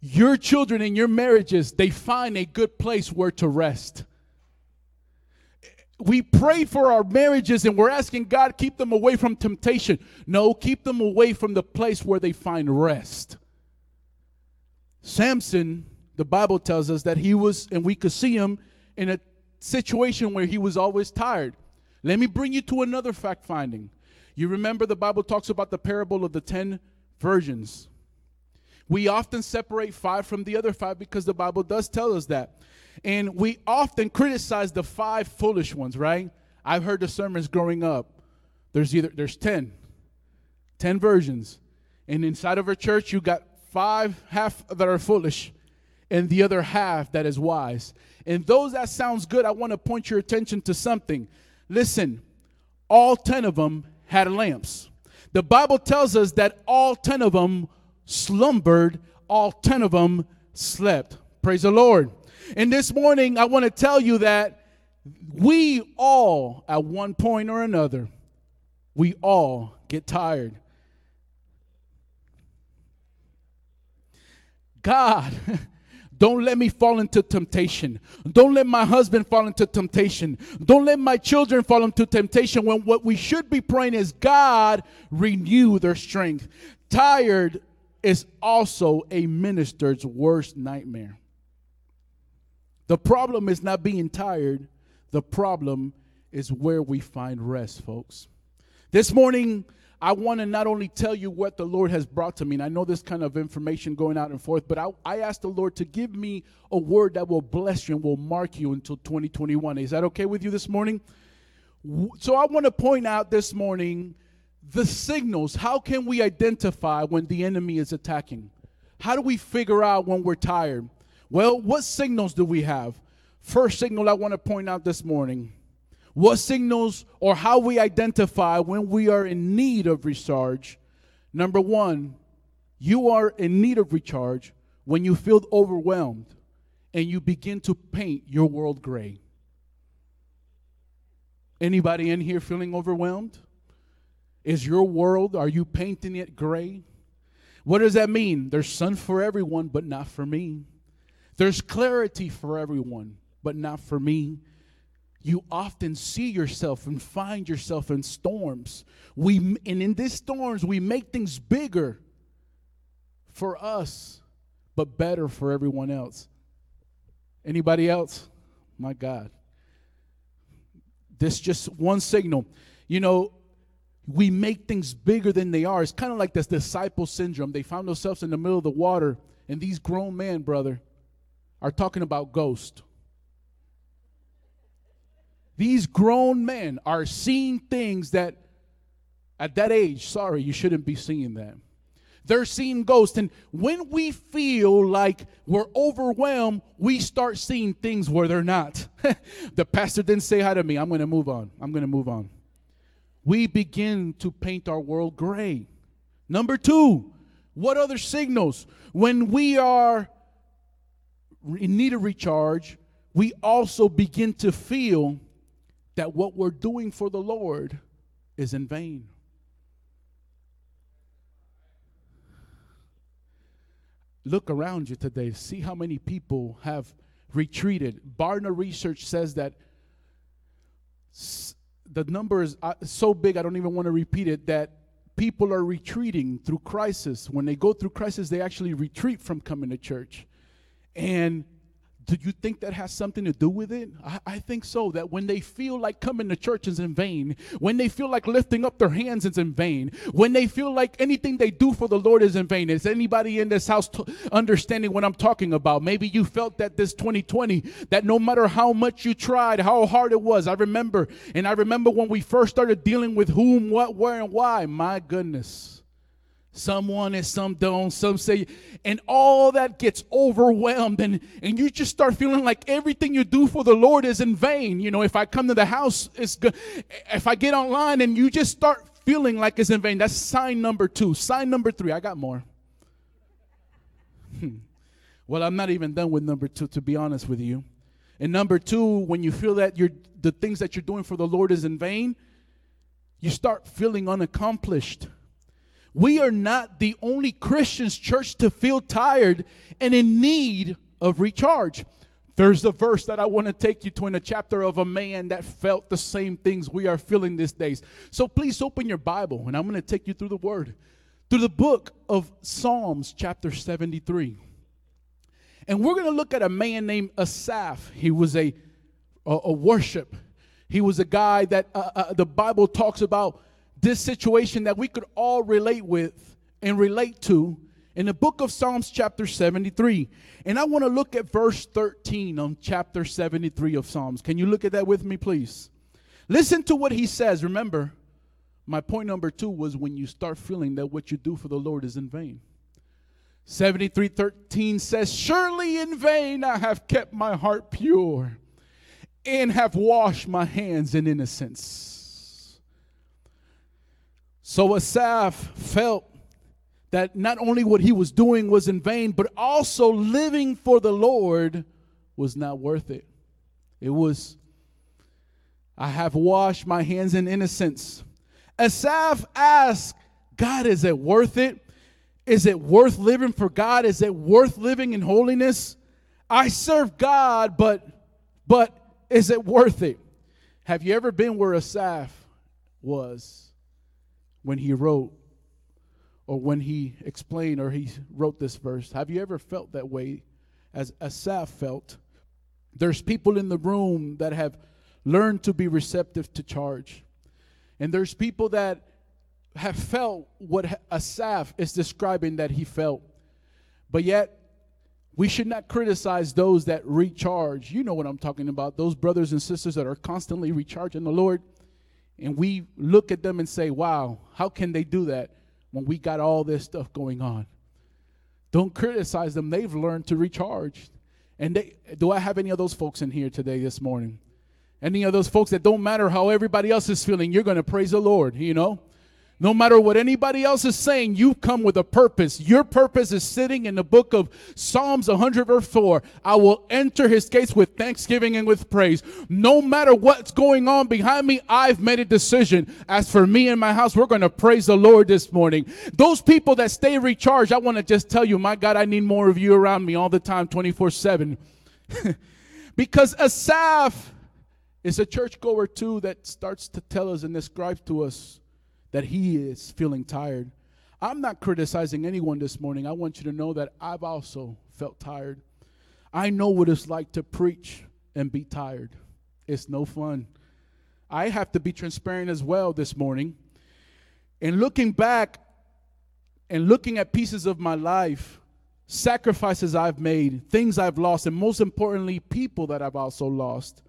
your children and your marriages they find a good place where to rest? We pray for our marriages and we're asking God keep them away from temptation. No, keep them away from the place where they find rest. Samson, the Bible tells us that he was, and we could see him in a situation where he was always tired. Let me bring you to another fact finding. You remember the Bible talks about the parable of the 10 virgins. We often separate five from the other five because the Bible does tell us that. And we often criticize the five foolish ones, right? I've heard the sermons growing up. There's either there's 10. 10 versions. And inside of our church, you got five half that are foolish and the other half that is wise. And those that sounds good, I want to point your attention to something. Listen, all 10 of them had lamps. The Bible tells us that all 10 of them slumbered, all 10 of them slept. Praise the Lord. And this morning, I want to tell you that we all, at one point or another, we all get tired. God, don't let me fall into temptation. Don't let my husband fall into temptation. Don't let my children fall into temptation when what we should be praying is God, renew their strength. Tired is also a minister's worst nightmare. The problem is not being tired, the problem is where we find rest, folks. This morning, I want to not only tell you what the Lord has brought to me, and I know this kind of information going out and forth, but I, I asked the Lord to give me a word that will bless you and will mark you until 2021. Is that okay with you this morning? So I want to point out this morning the signals. How can we identify when the enemy is attacking? How do we figure out when we're tired? Well, what signals do we have? First signal I want to point out this morning what signals or how we identify when we are in need of recharge. Number one, you are in need of recharge when you feel overwhelmed and you begin to paint your world gray. Anybody in here feeling overwhelmed? Is your world, are you painting it gray? What does that mean? There's sun for everyone, but not for me. There's clarity for everyone, but not for me you often see yourself and find yourself in storms. We and in these storms we make things bigger for us, but better for everyone else. Anybody else? My God. This just one signal. You know, we make things bigger than they are. It's kind of like this disciple syndrome. They found themselves in the middle of the water, and these grown men, brother, are talking about ghosts. These grown men are seeing things that at that age, sorry, you shouldn't be seeing them. They're seeing ghosts. And when we feel like we're overwhelmed, we start seeing things where they're not. the pastor didn't say hi to me. I'm going to move on. I'm going to move on. We begin to paint our world gray. Number two, what other signals? When we are need of recharge, we also begin to feel that what we're doing for the Lord is in vain. Look around you today. See how many people have retreated. Barna Research says that s- the number is uh, so big, I don't even want to repeat it, that people are retreating through crisis. When they go through crisis, they actually retreat from coming to church. And do you think that has something to do with it? I, I, think so. That when they feel like coming to church is in vain, when they feel like lifting up their hands is in vain, when they feel like anything they do for the Lord is in vain. Is anybody in this house t- understanding what I'm talking about? Maybe you felt that this 2020, that no matter how much you tried, how hard it was. I remember, and I remember when we first started dealing with whom, what, where, and why. My goodness. Some want it, some don't, some say, and all that gets overwhelmed, and, and you just start feeling like everything you do for the Lord is in vain. You know, if I come to the house, it's good. If I get online and you just start feeling like it's in vain, that's sign number two. Sign number three, I got more. Hmm. Well, I'm not even done with number two, to be honest with you. And number two, when you feel that you're, the things that you're doing for the Lord is in vain, you start feeling unaccomplished. We are not the only Christians church to feel tired and in need of recharge. There's a verse that I want to take you to in a chapter of a man that felt the same things we are feeling these days. So please open your Bible and I'm going to take you through the word, through the book of Psalms, chapter 73. And we're going to look at a man named Asaph. He was a, a, a worship. He was a guy that uh, uh, the Bible talks about this situation that we could all relate with and relate to in the book of Psalms, chapter 73. And I want to look at verse 13 on chapter 73 of Psalms. Can you look at that with me, please? Listen to what he says. Remember, my point number two was when you start feeling that what you do for the Lord is in vain. 73:13 says, "Surely in vain I have kept my heart pure and have washed my hands in innocence." So Asaph felt that not only what he was doing was in vain, but also living for the Lord was not worth it. It was, I have washed my hands in innocence. Asaph asked, God, is it worth it? Is it worth living for God? Is it worth living in holiness? I serve God, but but is it worth it? Have you ever been where Asaph was when he wrote or when he explained or he wrote this verse? Have you ever felt that way as Asaph felt? There's people in the room that have learned to be receptive to charge. And there's people that have felt what Asaph is describing that he felt. But yet, we should not criticize those that recharge. You know what I'm talking about. Those brothers and sisters that are constantly recharging the Lord. And we look at them and say, wow, how can they do that when we got all this stuff going on? Don't criticize them. They've learned to recharge. And they, do I have any of those folks in here today, this morning? Any of those folks that don't matter how everybody else is feeling, you're going to praise the Lord, you know? No matter what anybody else is saying, you've come with a purpose. Your purpose is sitting in the book of Psalms 100 verse 4. I will enter his gates with thanksgiving and with praise. No matter what's going on behind me, I've made a decision. As for me and my house, we're going to praise the Lord this morning. Those people that stay recharged, I want to just tell you, my God, I need more of you around me all the time, 24 7. because Asaph is a churchgoer too that starts to tell us and describe to us that he is feeling tired. I'm not criticizing anyone this morning. I want you to know that I've also felt tired. I know what it's like to preach and be tired. It's no fun. I have to be transparent as well this morning. And looking back and looking at pieces of my life, sacrifices I've made, things I've lost, and most importantly, people that I've also lost,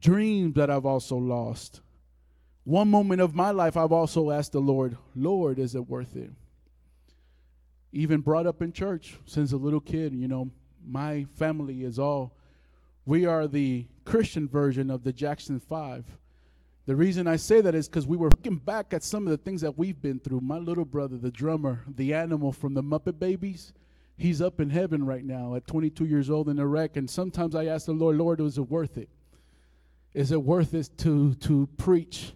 dreams that I've also lost one moment of my life, I've also asked the Lord, Lord, is it worth it? Even brought up in church since a little kid, you know, my family is all, we are the Christian version of the Jackson Five. The reason I say that is because we were looking back at some of the things that we've been through. My little brother, the drummer, the animal from the Muppet Babies, he's up in heaven right now at 22 years old in Iraq. And sometimes I ask the Lord, Lord, is it worth it? Is it worth it to, to preach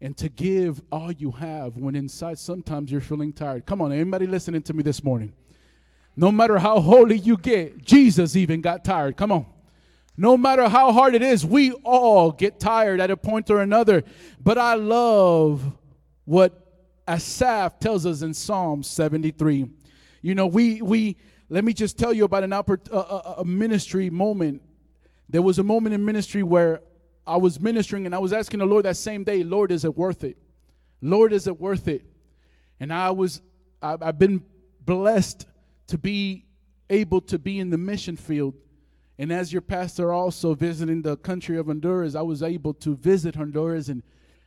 and to give all you have when inside sometimes you're feeling tired. Come on, anybody listening to me this morning? No matter how holy you get, Jesus even got tired. Come on. No matter how hard it is, we all get tired at a point or another. But I love what Asaph tells us in Psalm 73. You know, we we let me just tell you about an oppor- a, a ministry moment. There was a moment in ministry where I was ministering and I was asking the Lord that same day, Lord, is it worth it? Lord, is it worth it? And I was, I've been blessed to be able to be in the mission field. And as your pastor also visiting the country of Honduras, I was able to visit Honduras and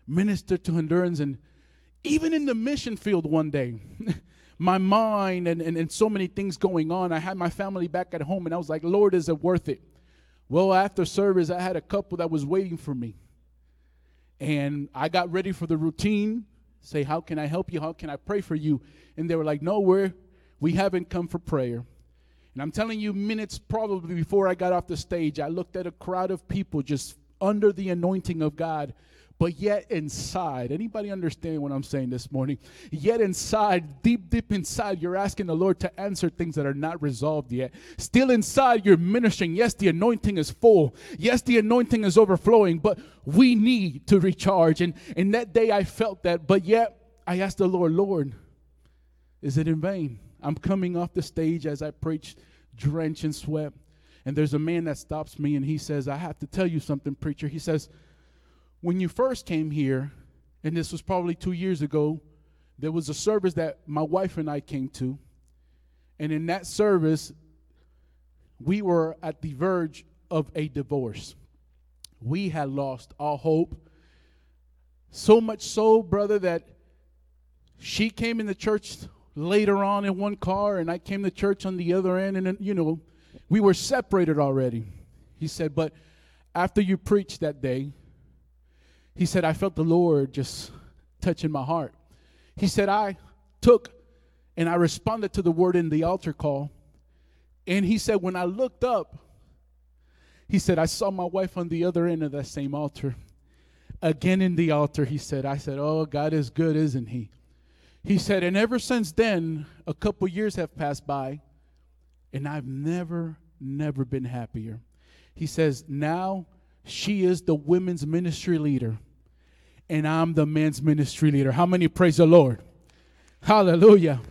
minister to Hondurans. And even in the mission field one day, my mind and, and, and so many things going on, I had my family back at home and I was like, Lord, is it worth it? Well, after service, I had a couple that was waiting for me. And I got ready for the routine. Say, how can I help you? How can I pray for you? And they were like, no, we're, we haven't come for prayer. And I'm telling you, minutes probably before I got off the stage, I looked at a crowd of people just under the anointing of God, but yet inside, anybody understand what I'm saying this morning? Yet inside, deep, deep inside, you're asking the Lord to answer things that are not resolved yet. Still inside, you're ministering. Yes, the anointing is full. Yes, the anointing is overflowing, but we need to recharge. And, and that day I felt that, but yet I asked the Lord, Lord, is it in vain? I'm coming off the stage as I preach, drenched in sweat. And there's a man that stops me and he says, I have to tell you something, preacher. He says, when you first came here, and this was probably two years ago, there was a service that my wife and I came to. And in that service, we were at the verge of a divorce. We had lost all hope. So much so, brother, that she came in the church later on in one car, and I came to church on the other end, and you know, we were separated already. He said, But after you preached that day, he said, I felt the Lord just touching my heart. He said, I took and I responded to the word in the altar call. And he said, when I looked up, he said, I saw my wife on the other end of that same altar. Again in the altar, he said, I said, Oh, God is good, isn't he? He said, and ever since then, a couple years have passed by, and I've never, never been happier. He says, now she is the women's ministry leader, and I'm the men's ministry leader. How many praise the Lord? Hallelujah.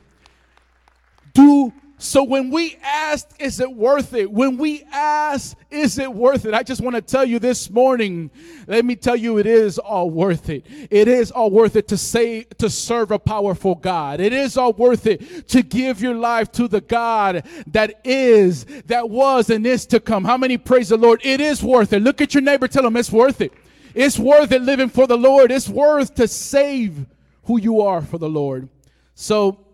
Do so when we ask, is it worth it? When we ask, is it worth it? I just want to tell you this morning, let me tell you, it is all worth it. It is all worth it to say, to serve a powerful God. It is all worth it to give your life to the God that is, that was, and is to come. How many praise the Lord? It is worth it. Look at your neighbor, tell him it's worth it. It's worth it living for the Lord. It's worth to save who you are for the Lord. So,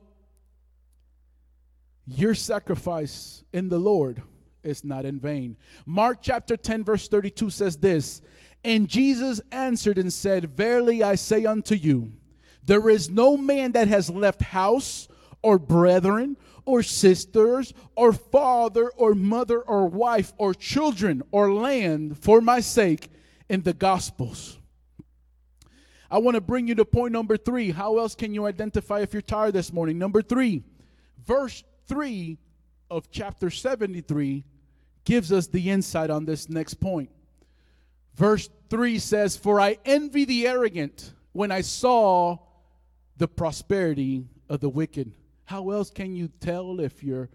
your sacrifice in the Lord is not in vain. Mark chapter 10, verse 32 says this And Jesus answered and said, Verily I say unto you, there is no man that has left house or brethren or sisters or father or mother or wife or children or land for my sake in the gospels. I want to bring you to point number three. How else can you identify if you're tired this morning? Number three, verse 3 of chapter 73 gives us the insight on this next point. Verse 3 says, For I envy the arrogant when I saw the prosperity of the wicked. How else can you tell if you're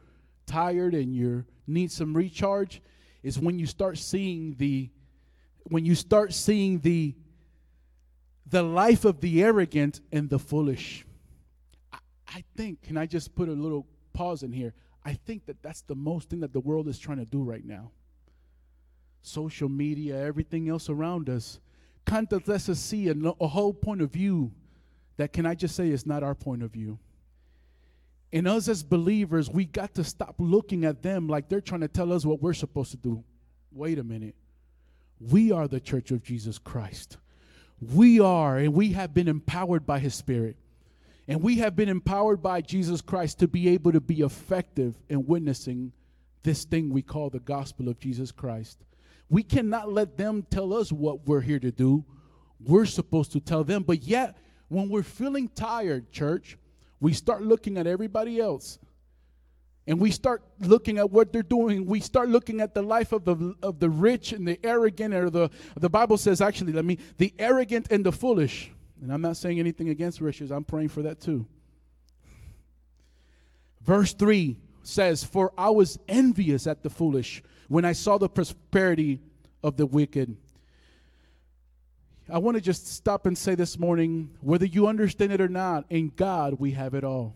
tired and you need some recharge? Is when you start seeing the when you start seeing the the life of the arrogant and the foolish. I, I think, can I just put a little pause in here. I think that that's the most thing that the world is trying to do right now. Social media, everything else around us, kind of lets us see a, a whole point of view that, can I just say, is not our point of view. And us as believers, we got to stop looking at them like they're trying to tell us what we're supposed to do. Wait a minute. We are the church of Jesus Christ. We are, and we have been empowered by His Spirit. And we have been empowered by Jesus Christ to be able to be effective in witnessing this thing we call the gospel of Jesus Christ. We cannot let them tell us what we're here to do. We're supposed to tell them. But yet, when we're feeling tired, church, we start looking at everybody else. And we start looking at what they're doing. We start looking at the life of the of the rich and the arrogant, or the the Bible says actually, let me the arrogant and the foolish. And I'm not saying anything against riches, I'm praying for that too. Verse 3 says, For I was envious at the foolish when I saw the prosperity of the wicked. I want to just stop and say this morning whether you understand it or not, in God we have it all.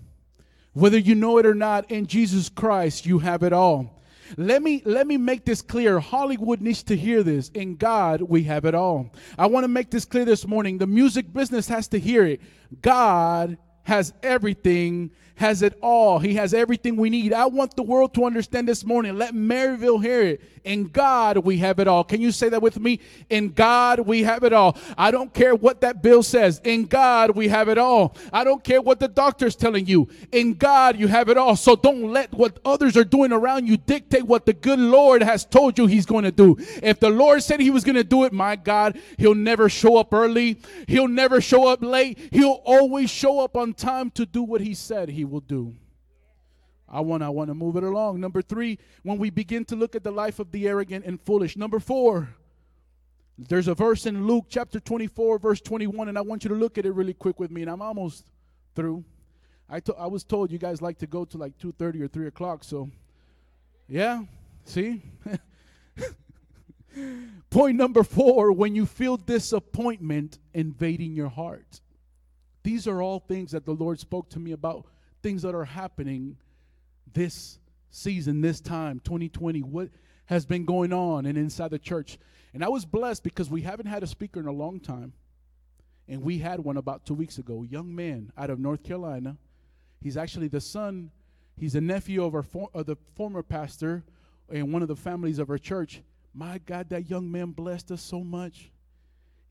Whether you know it or not, in Jesus Christ you have it all. Let me let me make this clear. Hollywood needs to hear this. In God, we have it all. I want to make this clear this morning. The music business has to hear it. God has everything has it all. He has everything we need. I want the world to understand this morning. Let Maryville hear it. In God, we have it all. Can you say that with me? In God, we have it all. I don't care what that bill says. In God, we have it all. I don't care what the doctor's telling you. In God, you have it all. So don't let what others are doing around you dictate what the good Lord has told you He's going to do. If the Lord said He was going to do it, my God, He'll never show up early. He'll never show up late. He'll always show up on time to do what He said He will do. I want I want to move it along. Number 3, when we begin to look at the life of the arrogant and foolish. Number 4, there's a verse in Luke chapter 24 verse 21 and I want you to look at it really quick with me and I'm almost through. I to, I was told you guys like to go to like 2:30 or 3 o'clock so yeah, see? Point number 4, when you feel disappointment invading your heart. These are all things that the Lord spoke to me about things that are happening this season, this time, 2020, what has been going on and inside the church. And I was blessed because we haven't had a speaker in a long time. And we had one about two weeks ago, young man out of North Carolina. He's actually the son, he's a nephew of, our for, of the former pastor and one of the families of our church. My God, that young man blessed us so much.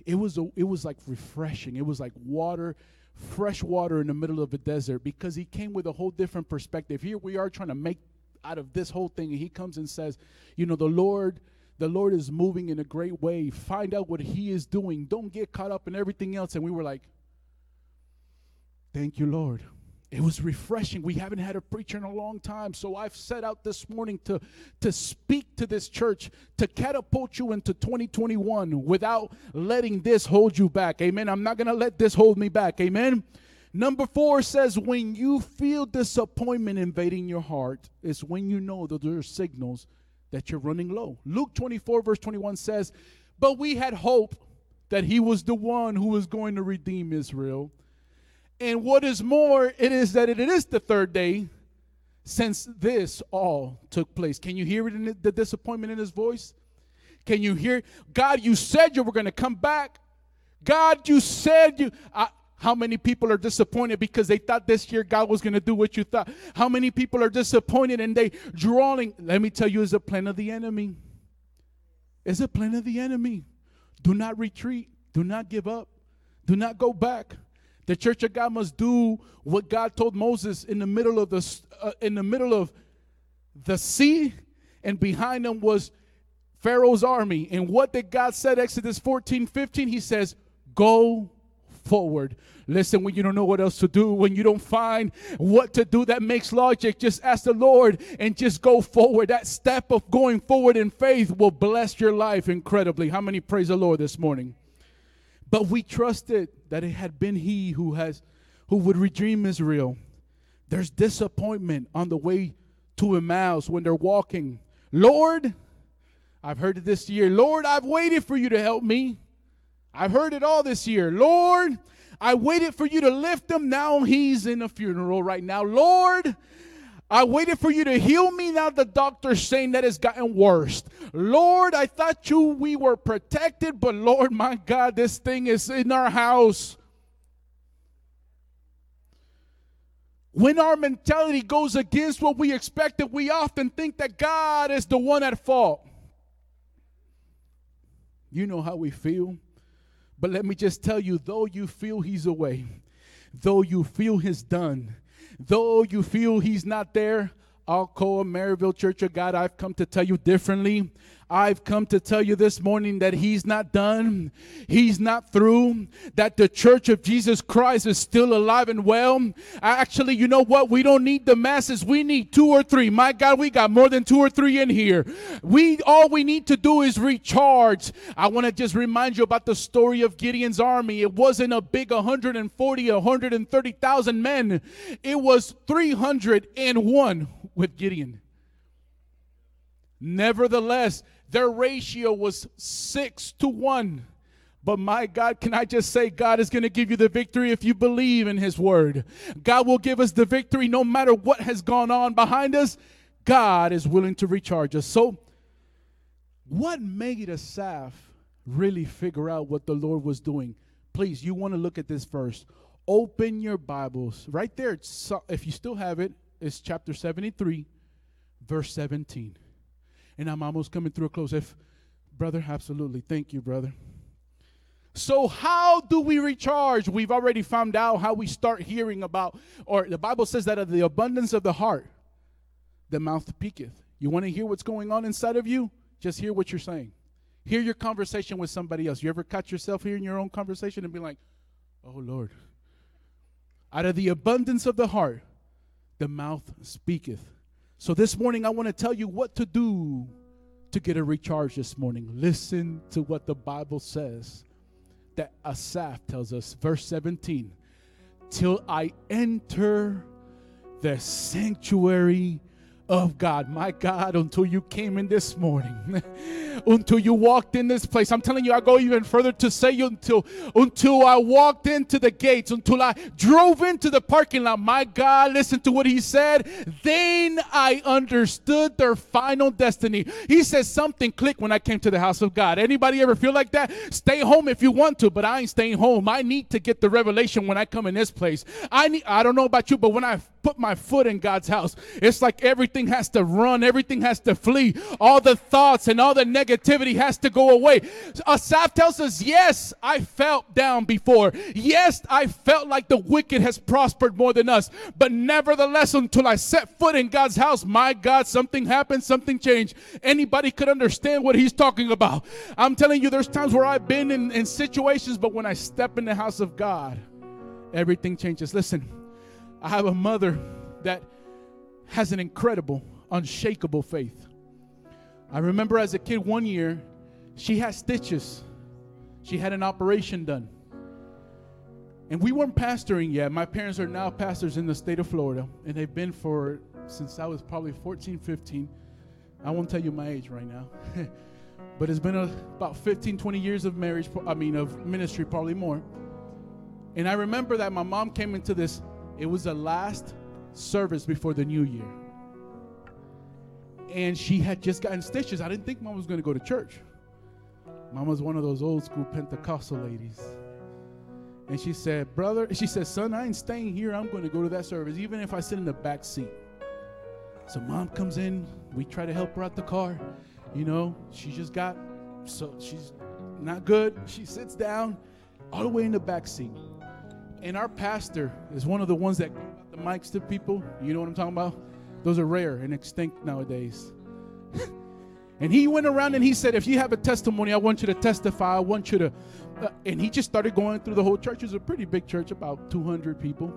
It was a, it was like refreshing. It was like water, fresh water in the middle of a desert because he came with a whole different perspective. Here we are trying to make out of this whole thing and he comes and says, "You know, the Lord the Lord is moving in a great way. Find out what he is doing. Don't get caught up in everything else." And we were like, "Thank you, Lord." It was refreshing. We haven't had a preacher in a long time. So I've set out this morning to, to speak to this church, to catapult you into 2021 without letting this hold you back. Amen. I'm not going to let this hold me back. Amen. Number four says, when you feel disappointment invading your heart, it's when you know that there are signals that you're running low. Luke 24, verse 21 says, But we had hope that he was the one who was going to redeem Israel. And what is more, it is that it is the third day since this all took place. Can you hear it in the disappointment in his voice? Can you hear, God, you said you were going to come back. God, you said you. I, how many people are disappointed because they thought this year God was going to do what you thought? How many people are disappointed and they drawing? Let me tell you, is a plan of the enemy. Is a plan of the enemy. Do not retreat. Do not give up. Do not go back. The church of God must do what God told Moses in the middle of the uh, in the middle of the sea, and behind them was Pharaoh's army. And what did God said? Exodus 14, 15, He says, "Go forward." Listen, when you don't know what else to do, when you don't find what to do that makes logic, just ask the Lord and just go forward. That step of going forward in faith will bless your life incredibly. How many praise the Lord this morning? But we trusted that it had been he who has who would redeem Israel. There's disappointment on the way to Emmaus when they're walking. Lord, I've heard it this year. Lord, I've waited for you to help me. I've heard it all this year. Lord, I waited for you to lift him. Now he's in a funeral right now. Lord, I waited for you to heal me. Now the doctor's saying that it's gotten worse. Lord, I thought you we were protected, but Lord, my God, this thing is in our house. When our mentality goes against what we expected, we often think that God is the one at fault. You know how we feel. But let me just tell you though you feel He's away, though you feel He's done, though you feel He's not there, I'll Alcoa Maryville Church of God, I've come to tell you differently. I've come to tell you this morning that He's not done. He's not through. That the church of Jesus Christ is still alive and well. Actually, you know what? We don't need the masses. We need two or three. My God, we got more than two or three in here. We all we need to do is recharge. I want to just remind you about the story of Gideon's army. It wasn't a big 140, 130,000 men. It was 301 with Gideon. Nevertheless, their ratio was six to one. But my God, can I just say, God is going to give you the victory if you believe in His word. God will give us the victory no matter what has gone on behind us. God is willing to recharge us. So, what made Asaph really figure out what the Lord was doing? Please, you want to look at this verse. Open your Bibles. Right there, if you still have it, it's chapter 73, verse 17. And I'm almost coming through a close. If, brother, absolutely. Thank you, brother. So, how do we recharge? We've already found out how we start hearing about, or the Bible says that of the abundance of the heart, the mouth speaketh. You want to hear what's going on inside of you? Just hear what you're saying. Hear your conversation with somebody else. You ever catch yourself hearing your own conversation and be like, oh, Lord. Out of the abundance of the heart, the mouth speaketh. So, this morning, I want to tell you what to do to get a recharge this morning. Listen to what the Bible says that Asaph tells us, verse 17, till I enter the sanctuary of God. My God, until you came in this morning, until you walked in this place. I'm telling you, I go even further to say until until I walked into the gates, until I drove into the parking lot. My God, listen to what he said. Then I understood their final destiny. He says something clicked when I came to the house of God. Anybody ever feel like that? Stay home if you want to, but I ain't staying home. I need to get the revelation when I come in this place. I need I don't know about you, but when I put my foot in God's house, it's like everything has to run, everything has to flee. All the thoughts and all the negativity has to go away. Asaph tells us, Yes, I felt down before. Yes, I felt like the wicked has prospered more than us. But nevertheless, until I set foot in God's house, my God, something happened, something changed. Anybody could understand what he's talking about. I'm telling you, there's times where I've been in, in situations, but when I step in the house of God, everything changes. Listen. I have a mother that has an incredible, unshakable faith. I remember as a kid one year, she had stitches. She had an operation done. And we weren't pastoring yet. My parents are now pastors in the state of Florida, and they've been for since I was probably 14, 15. I won't tell you my age right now. but it's been a, about 15, 20 years of marriage, I mean, of ministry, probably more. And I remember that my mom came into this it was the last service before the new year. And she had just gotten stitches. I didn't think mom was going to go to church. Mom was one of those old school Pentecostal ladies. And she said, Brother, she said, Son, I ain't staying here. I'm going to go to that service, even if I sit in the back seat. So mom comes in. We try to help her out the car. You know, she just got, so she's not good. She sits down all the way in the back seat. And our pastor is one of the ones that the mics to people. You know what I'm talking about? Those are rare and extinct nowadays. and he went around and he said, If you have a testimony, I want you to testify. I want you to. Uh, and he just started going through the whole church. It was a pretty big church, about 200 people.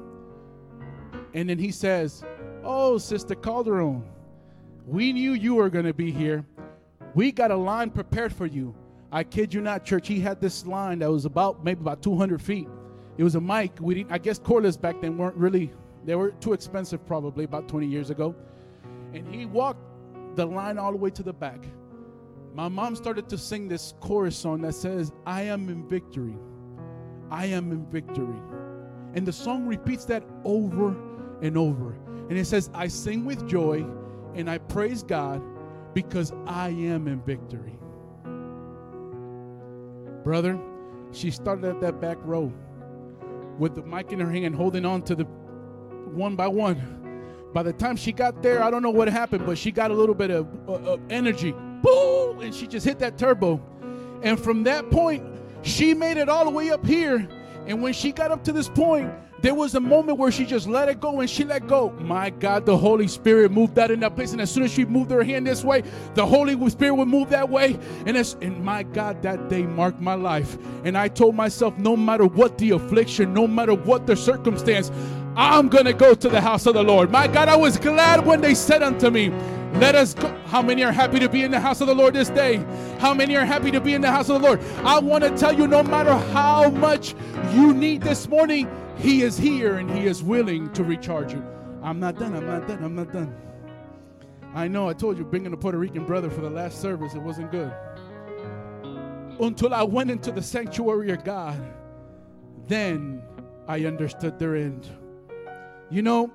And then he says, Oh, Sister Calderon, we knew you were going to be here. We got a line prepared for you. I kid you not, church. He had this line that was about maybe about 200 feet. It was a mic. We didn't, I guess cordless back then weren't really, they were too expensive probably about 20 years ago. And he walked the line all the way to the back. My mom started to sing this chorus song that says, I am in victory. I am in victory. And the song repeats that over and over. And it says, I sing with joy and I praise God because I am in victory. Brother, she started at that back row with the mic in her hand, holding on to the one by one. By the time she got there, I don't know what happened, but she got a little bit of, uh, of energy. Boom! And she just hit that turbo. And from that point, she made it all the way up here. And when she got up to this point, there was a moment where she just let it go and she let go. My God, the Holy Spirit moved that in that place. And as soon as she moved her hand this way, the Holy Spirit would move that way. And, as, and my God, that day marked my life. And I told myself, no matter what the affliction, no matter what the circumstance, I'm going to go to the house of the Lord. My God, I was glad when they said unto me, let us go. How many are happy to be in the house of the Lord this day? How many are happy to be in the house of the Lord? I want to tell you no matter how much you need this morning, He is here and He is willing to recharge you. I'm not done. I'm not done. I'm not done. I know I told you bringing a Puerto Rican brother for the last service, it wasn't good. Until I went into the sanctuary of God, then I understood their end. You know,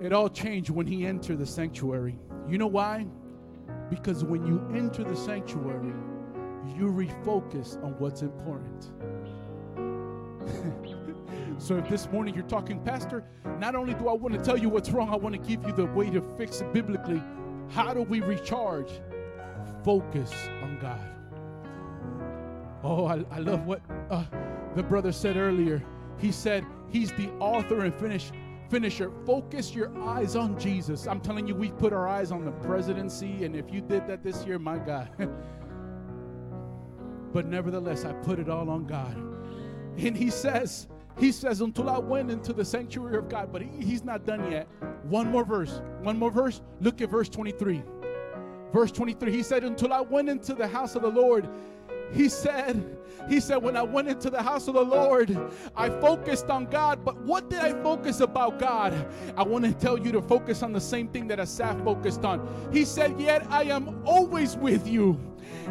it all changed when he entered the sanctuary. You know why? Because when you enter the sanctuary, you refocus on what's important. so if this morning you're talking, Pastor, not only do I want to tell you what's wrong, I want to give you the way to fix it biblically. How do we recharge? Focus on God. Oh, I, I love what uh, the brother said earlier. He said he's the author and finish, finisher. Focus your eyes on Jesus. I'm telling you, we put our eyes on the presidency, and if you did that this year, my God. but nevertheless, I put it all on God. And he says, he says, until I went into the sanctuary of God, but he, he's not done yet. One more verse. One more verse. Look at verse 23. Verse 23. He said, Until I went into the house of the Lord, he said, he said, when I went into the house of the Lord, I focused on God. But what did I focus about God? I want to tell you to focus on the same thing that Asaph focused on. He said, Yet I am always with you.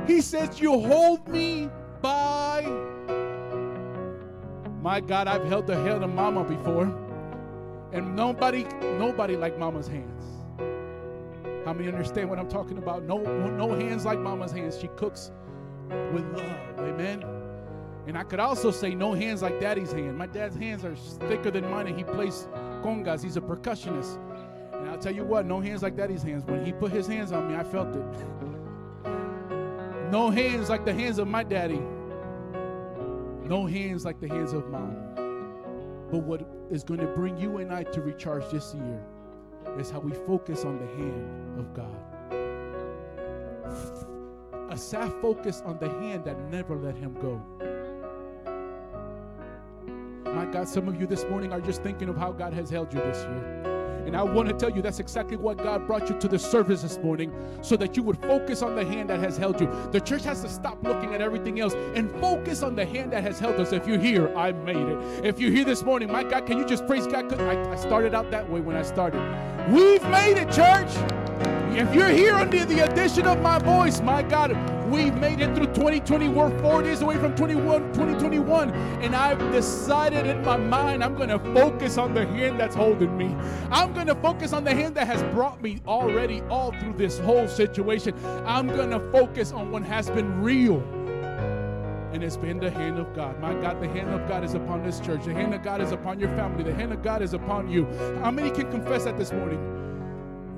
He says, You hold me by my God, I've held the hand of mama before. And nobody, nobody like mama's hands. How many understand what I'm talking about? No, no hands like mama's hands. She cooks with love. Amen. And I could also say no hands like daddy's hand. My dad's hands are thicker than mine, and he plays congas. He's a percussionist. And I'll tell you what, no hands like daddy's hands. When he put his hands on me, I felt it. no hands like the hands of my daddy. No hands like the hands of mom. But what is going to bring you and I to recharge this year is how we focus on the hand of God. Asaph focus on the hand that never let him go. My God, some of you this morning are just thinking of how God has held you this year. And I want to tell you that's exactly what God brought you to the service this morning so that you would focus on the hand that has held you. The church has to stop looking at everything else and focus on the hand that has held us. If you're here, I made it. If you're here this morning, my God, can you just praise God? I, I started out that way when I started. We've made it, church. If you're here under the addition of my voice, my God, we've made it through 2020. We're four days away from 21, 2021. And I've decided in my mind I'm going to focus on the hand that's holding me. I'm going to focus on the hand that has brought me already all through this whole situation. I'm going to focus on what has been real and it's been the hand of God. My God, the hand of God is upon this church. The hand of God is upon your family. The hand of God is upon you. How many can confess that this morning?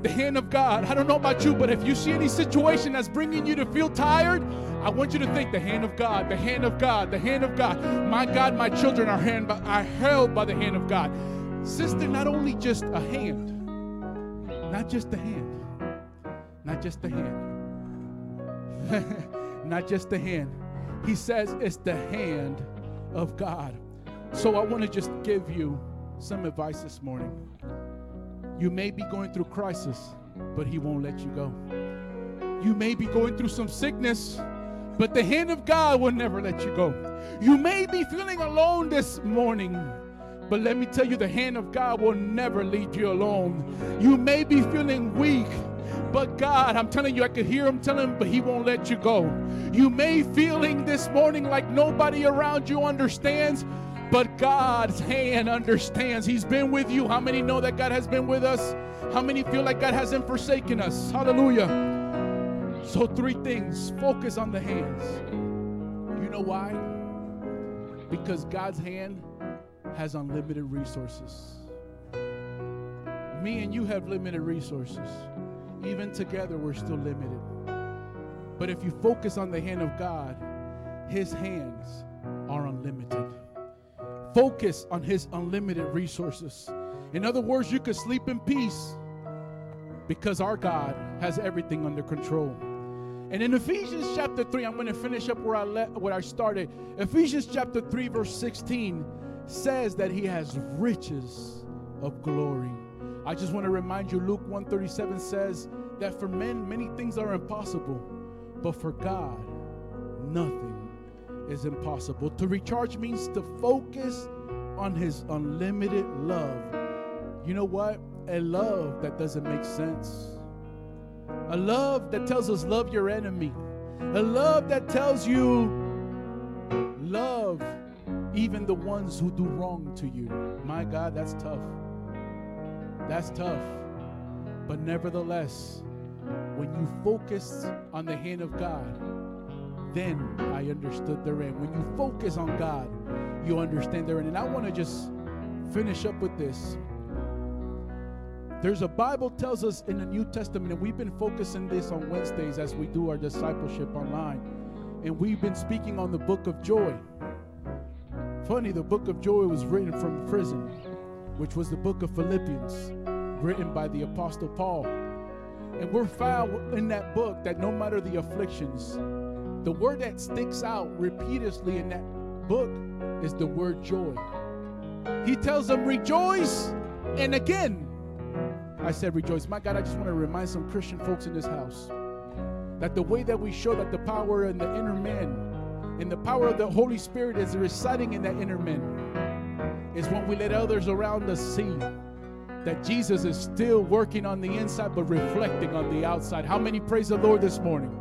The hand of God. I don't know about you, but if you see any situation that's bringing you to feel tired, I want you to think the hand of God, the hand of God, the hand of God. My God, my children are, hand, by, are held by the hand of God. Sister, not only just a hand, not just the hand, not just the hand, not just the hand. He says it's the hand of God. So I want to just give you some advice this morning. You may be going through crisis, but He won't let you go. You may be going through some sickness, but the hand of God will never let you go. You may be feeling alone this morning, but let me tell you, the hand of God will never leave you alone. You may be feeling weak, but God, I'm telling you, I could hear him telling but he won't let you go. You may feeling this morning like nobody around you understands, but God's hand understands. He's been with you. How many know that God has been with us? How many feel like God hasn't forsaken us? Hallelujah. So, three things focus on the hands. You know why? Because God's hand has unlimited resources. Me and you have limited resources. Even together, we're still limited. But if you focus on the hand of God, His hands are unlimited. Focus on His unlimited resources. In other words, you could sleep in peace because our God has everything under control. And in Ephesians chapter 3, I'm going to finish up where I let where I started. Ephesians chapter 3 verse 16 says that he has riches of glory. I just want to remind you Luke 137 says that for men many things are impossible, but for God nothing is impossible. To recharge means to focus on his unlimited love. You know what? A love that doesn't make sense. A love that tells us love your enemy. A love that tells you love even the ones who do wrong to you. My God, that's tough. That's tough. But nevertheless, when you focus on the hand of God, then I understood end. When you focus on God, you understand end. And I want to just finish up with this. There's a Bible tells us in the New Testament, and we've been focusing this on Wednesdays as we do our discipleship online. And we've been speaking on the book of joy. Funny, the book of joy was written from prison, which was the book of Philippians, written by the Apostle Paul. And we're found in that book that no matter the afflictions, the word that sticks out repeatedly in that book is the word joy. He tells them, rejoice. And again, I said, rejoice. My God, I just want to remind some Christian folks in this house that the way that we show that the power in the inner man and the power of the Holy Spirit is residing in that inner man is when we let others around us see that Jesus is still working on the inside but reflecting on the outside. How many praise the Lord this morning?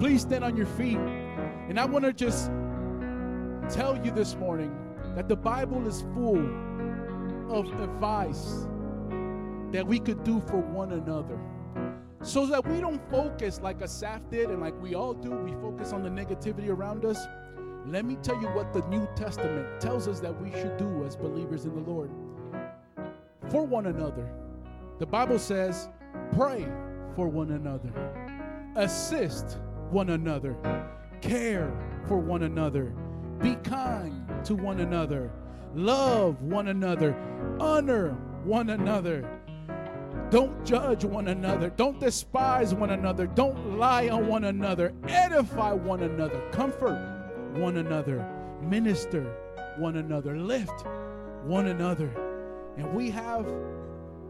Please stand on your feet. And I want to just tell you this morning that the Bible is full of advice that we could do for one another. So that we don't focus like Asaph did and like we all do, we focus on the negativity around us. Let me tell you what the New Testament tells us that we should do as believers in the Lord for one another. The Bible says, pray for one another, assist one another, care for one another, be kind to one another, love one another, honor one another. Don't judge one another. Don't despise one another. Don't lie on one another. Edify one another. Comfort one another. Minister one another. Lift one another. And we have,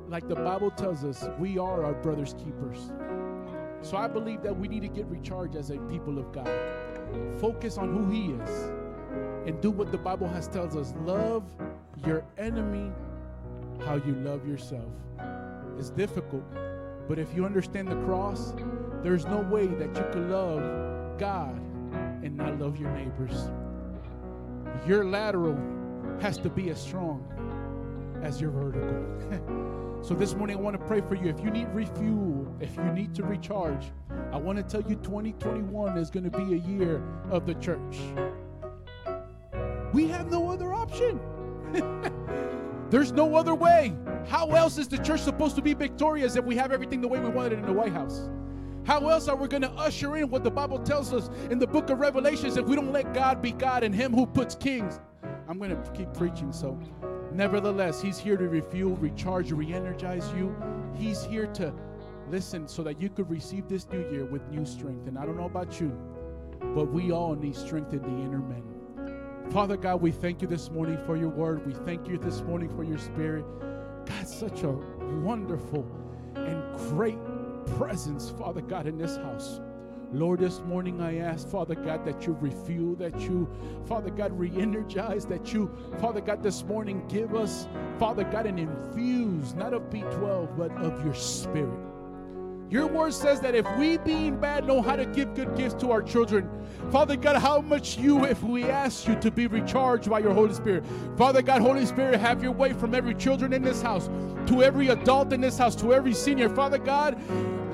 like the Bible tells us, we are our brother's keepers. So I believe that we need to get recharged as a people of God. Focus on who He is and do what the Bible has tells us. Love your enemy how you love yourself. It's difficult, but if you understand the cross, there's no way that you could love God and not love your neighbors. Your lateral has to be as strong as your vertical. so this morning I want to pray for you. If you need refuel, if you need to recharge, I want to tell you 2021 is going to be a year of the church. We have no other option. There's no other way. How else is the church supposed to be victorious if we have everything the way we wanted in the White House? How else are we going to usher in what the Bible tells us in the book of Revelations if we don't let God be God and Him who puts kings? I'm going to keep preaching, so nevertheless, He's here to refuel, recharge, re energize you. He's here to listen so that you could receive this new year with new strength. And I don't know about you, but we all need strength in the inner man. Father God, we thank you this morning for your word. We thank you this morning for your spirit. God, such a wonderful and great presence, Father God, in this house. Lord, this morning I ask, Father God, that you refuel, that you, Father God, re energize, that you, Father God, this morning give us, Father God, an infuse, not of B12, but of your spirit. Your word says that if we, being bad, know how to give good gifts to our children, Father God, how much you, if we ask you to be recharged by your Holy Spirit. Father God, Holy Spirit, have your way from every children in this house, to every adult in this house, to every senior. Father God,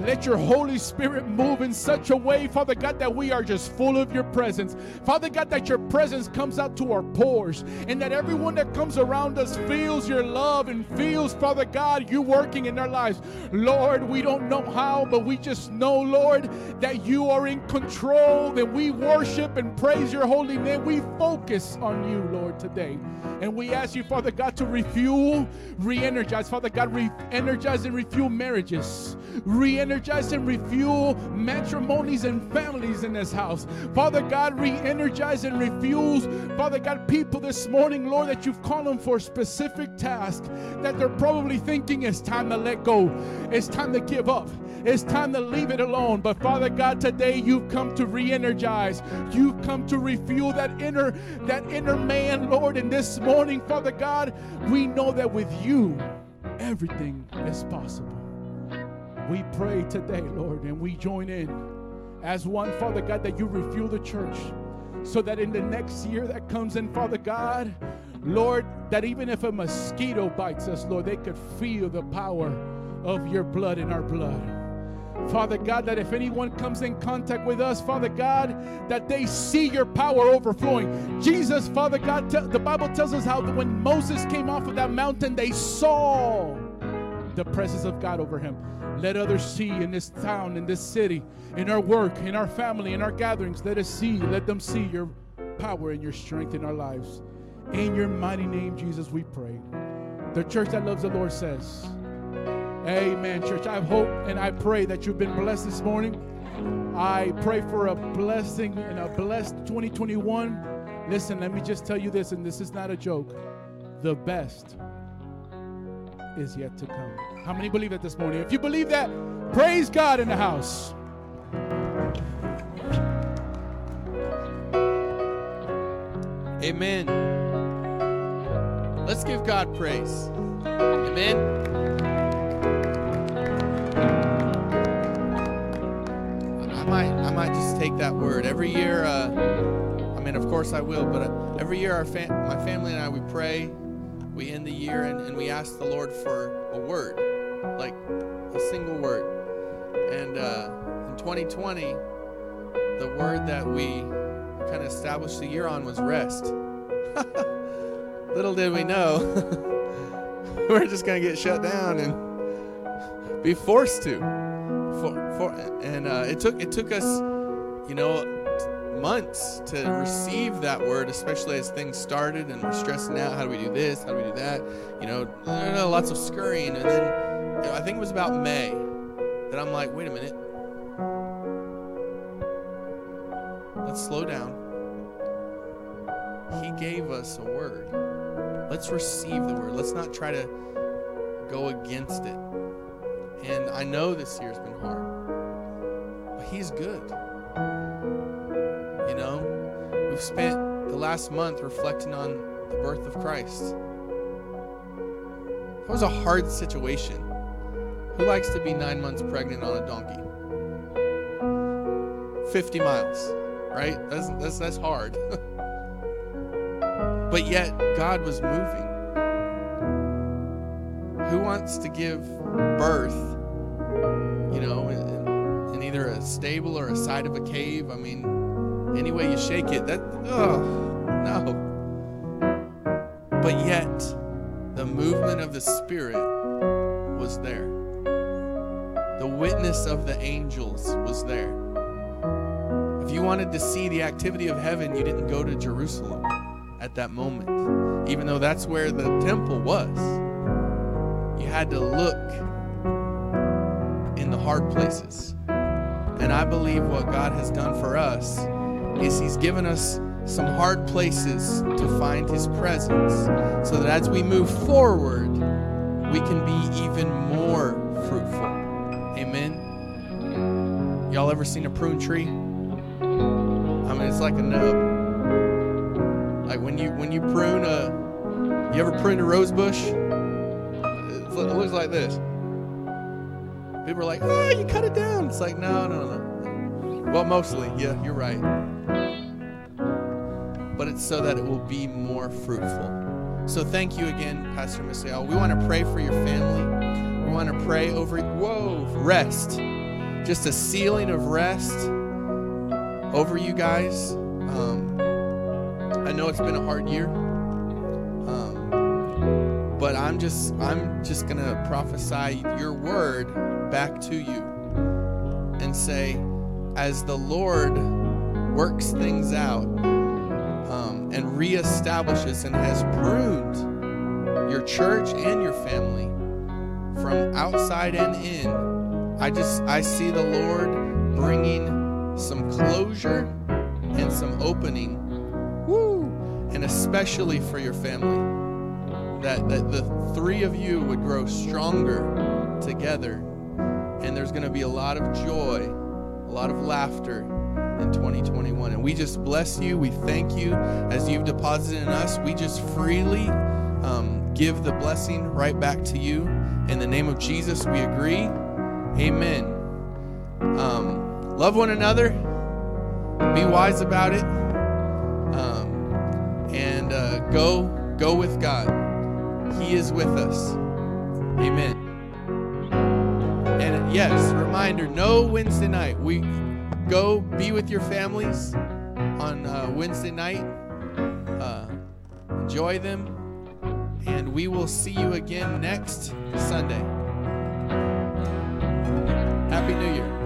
let your Holy Spirit move in such a way, Father God, that we are just full of your presence. Father God, that your presence comes out to our pores, and that everyone that comes around us feels your love and feels, Father God, you working in their lives. Lord, we don't know how, but we just know, Lord, that you are in control, that we worship and praise your holy name. We focus on you, Lord, today. And we ask you, Father God, to refuel, re energize, Father God, re energize and refuel marriages, re energize and refuel matrimonies and families in this house. Father God, re energize and refuels, Father God, people this morning, Lord, that you've called them for a specific task that they're probably thinking it's time to let go, it's time to give up, it's time to leave it alone. But Father God, today you've come to re energize, you've come to refuel that inner, that inner man, Lord, and this morning, Father God, we know that with you, everything is possible. We pray today, Lord, and we join in as one, Father God, that you refuel the church so that in the next year that comes in, Father God, Lord, that even if a mosquito bites us, Lord, they could feel the power of your blood in our blood. Father God, that if anyone comes in contact with us, Father God, that they see your power overflowing. Jesus, Father God, the Bible tells us how when Moses came off of that mountain, they saw the presence of God over him. Let others see in this town, in this city, in our work, in our family, in our gatherings. Let us see, let them see your power and your strength in our lives. In your mighty name, Jesus, we pray. The church that loves the Lord says, Amen, church. I hope and I pray that you've been blessed this morning. I pray for a blessing and a blessed 2021. Listen, let me just tell you this, and this is not a joke. The best is yet to come. How many believe that this morning? If you believe that, praise God in the house. Amen. Let's give God praise. Amen. I might, I might just take that word every year. Uh, I mean, of course I will, but uh, every year our fam- my family and I we pray. We end the year and, and we ask the Lord for a word, like a single word. And uh, in 2020, the word that we kind of established the year on was rest. Little did we know, we're just going to get shut down and be forced to. For, for, and uh, it took it took us, you know, months to receive that word, especially as things started and we're stressing out. How do we do this? How do we do that? You know, lots of scurrying. And then you know, I think it was about May that I'm like, wait a minute. Let's slow down. He gave us a word. Let's receive the word. Let's not try to go against it. And I know this year's been hard, but He's good. You know, we've spent the last month reflecting on the birth of Christ. That was a hard situation. Who likes to be nine months pregnant on a donkey? 50 miles, right? That's, that's, that's hard. but yet, God was moving. Who wants to give birth, you know, in, in either a stable or a side of a cave? I mean, any way you shake it, that, oh, no. But yet, the movement of the Spirit was there. The witness of the angels was there. If you wanted to see the activity of heaven, you didn't go to Jerusalem at that moment, even though that's where the temple was. You had to look in the hard places. And I believe what God has done for us is He's given us some hard places to find His presence so that as we move forward, we can be even more fruitful. Amen. Y'all ever seen a prune tree? I mean, it's like a nub. Like when you when you prune a, you ever prune a rose bush? It looks like this. People are like, "Oh, you cut it down." It's like, no, no, no. Well, mostly, yeah, you're right. But it's so that it will be more fruitful. So thank you again, Pastor Misael. We want to pray for your family. We want to pray over whoa rest, just a ceiling of rest over you guys. Um, I know it's been a hard year, um, but I'm just I'm just gonna prophesy your word back to you and say, as the Lord works things out and reestablishes and has pruned your church and your family from outside and in, I just I see the Lord bringing some closure and some opening. Woo! And especially for your family. That that the three of you would grow stronger together. And there's going to be a lot of joy, a lot of laughter in 2021. And we just bless you. We thank you as you've deposited in us. We just freely um, give the blessing right back to you. In the name of Jesus, we agree. Amen. Um, love one another. Be wise about it. Um, and uh, go go with God. He is with us. Amen. And yes, reminder: no Wednesday night. We go be with your families on uh, Wednesday night. Uh, enjoy them. And we will see you again next Sunday. Happy New Year.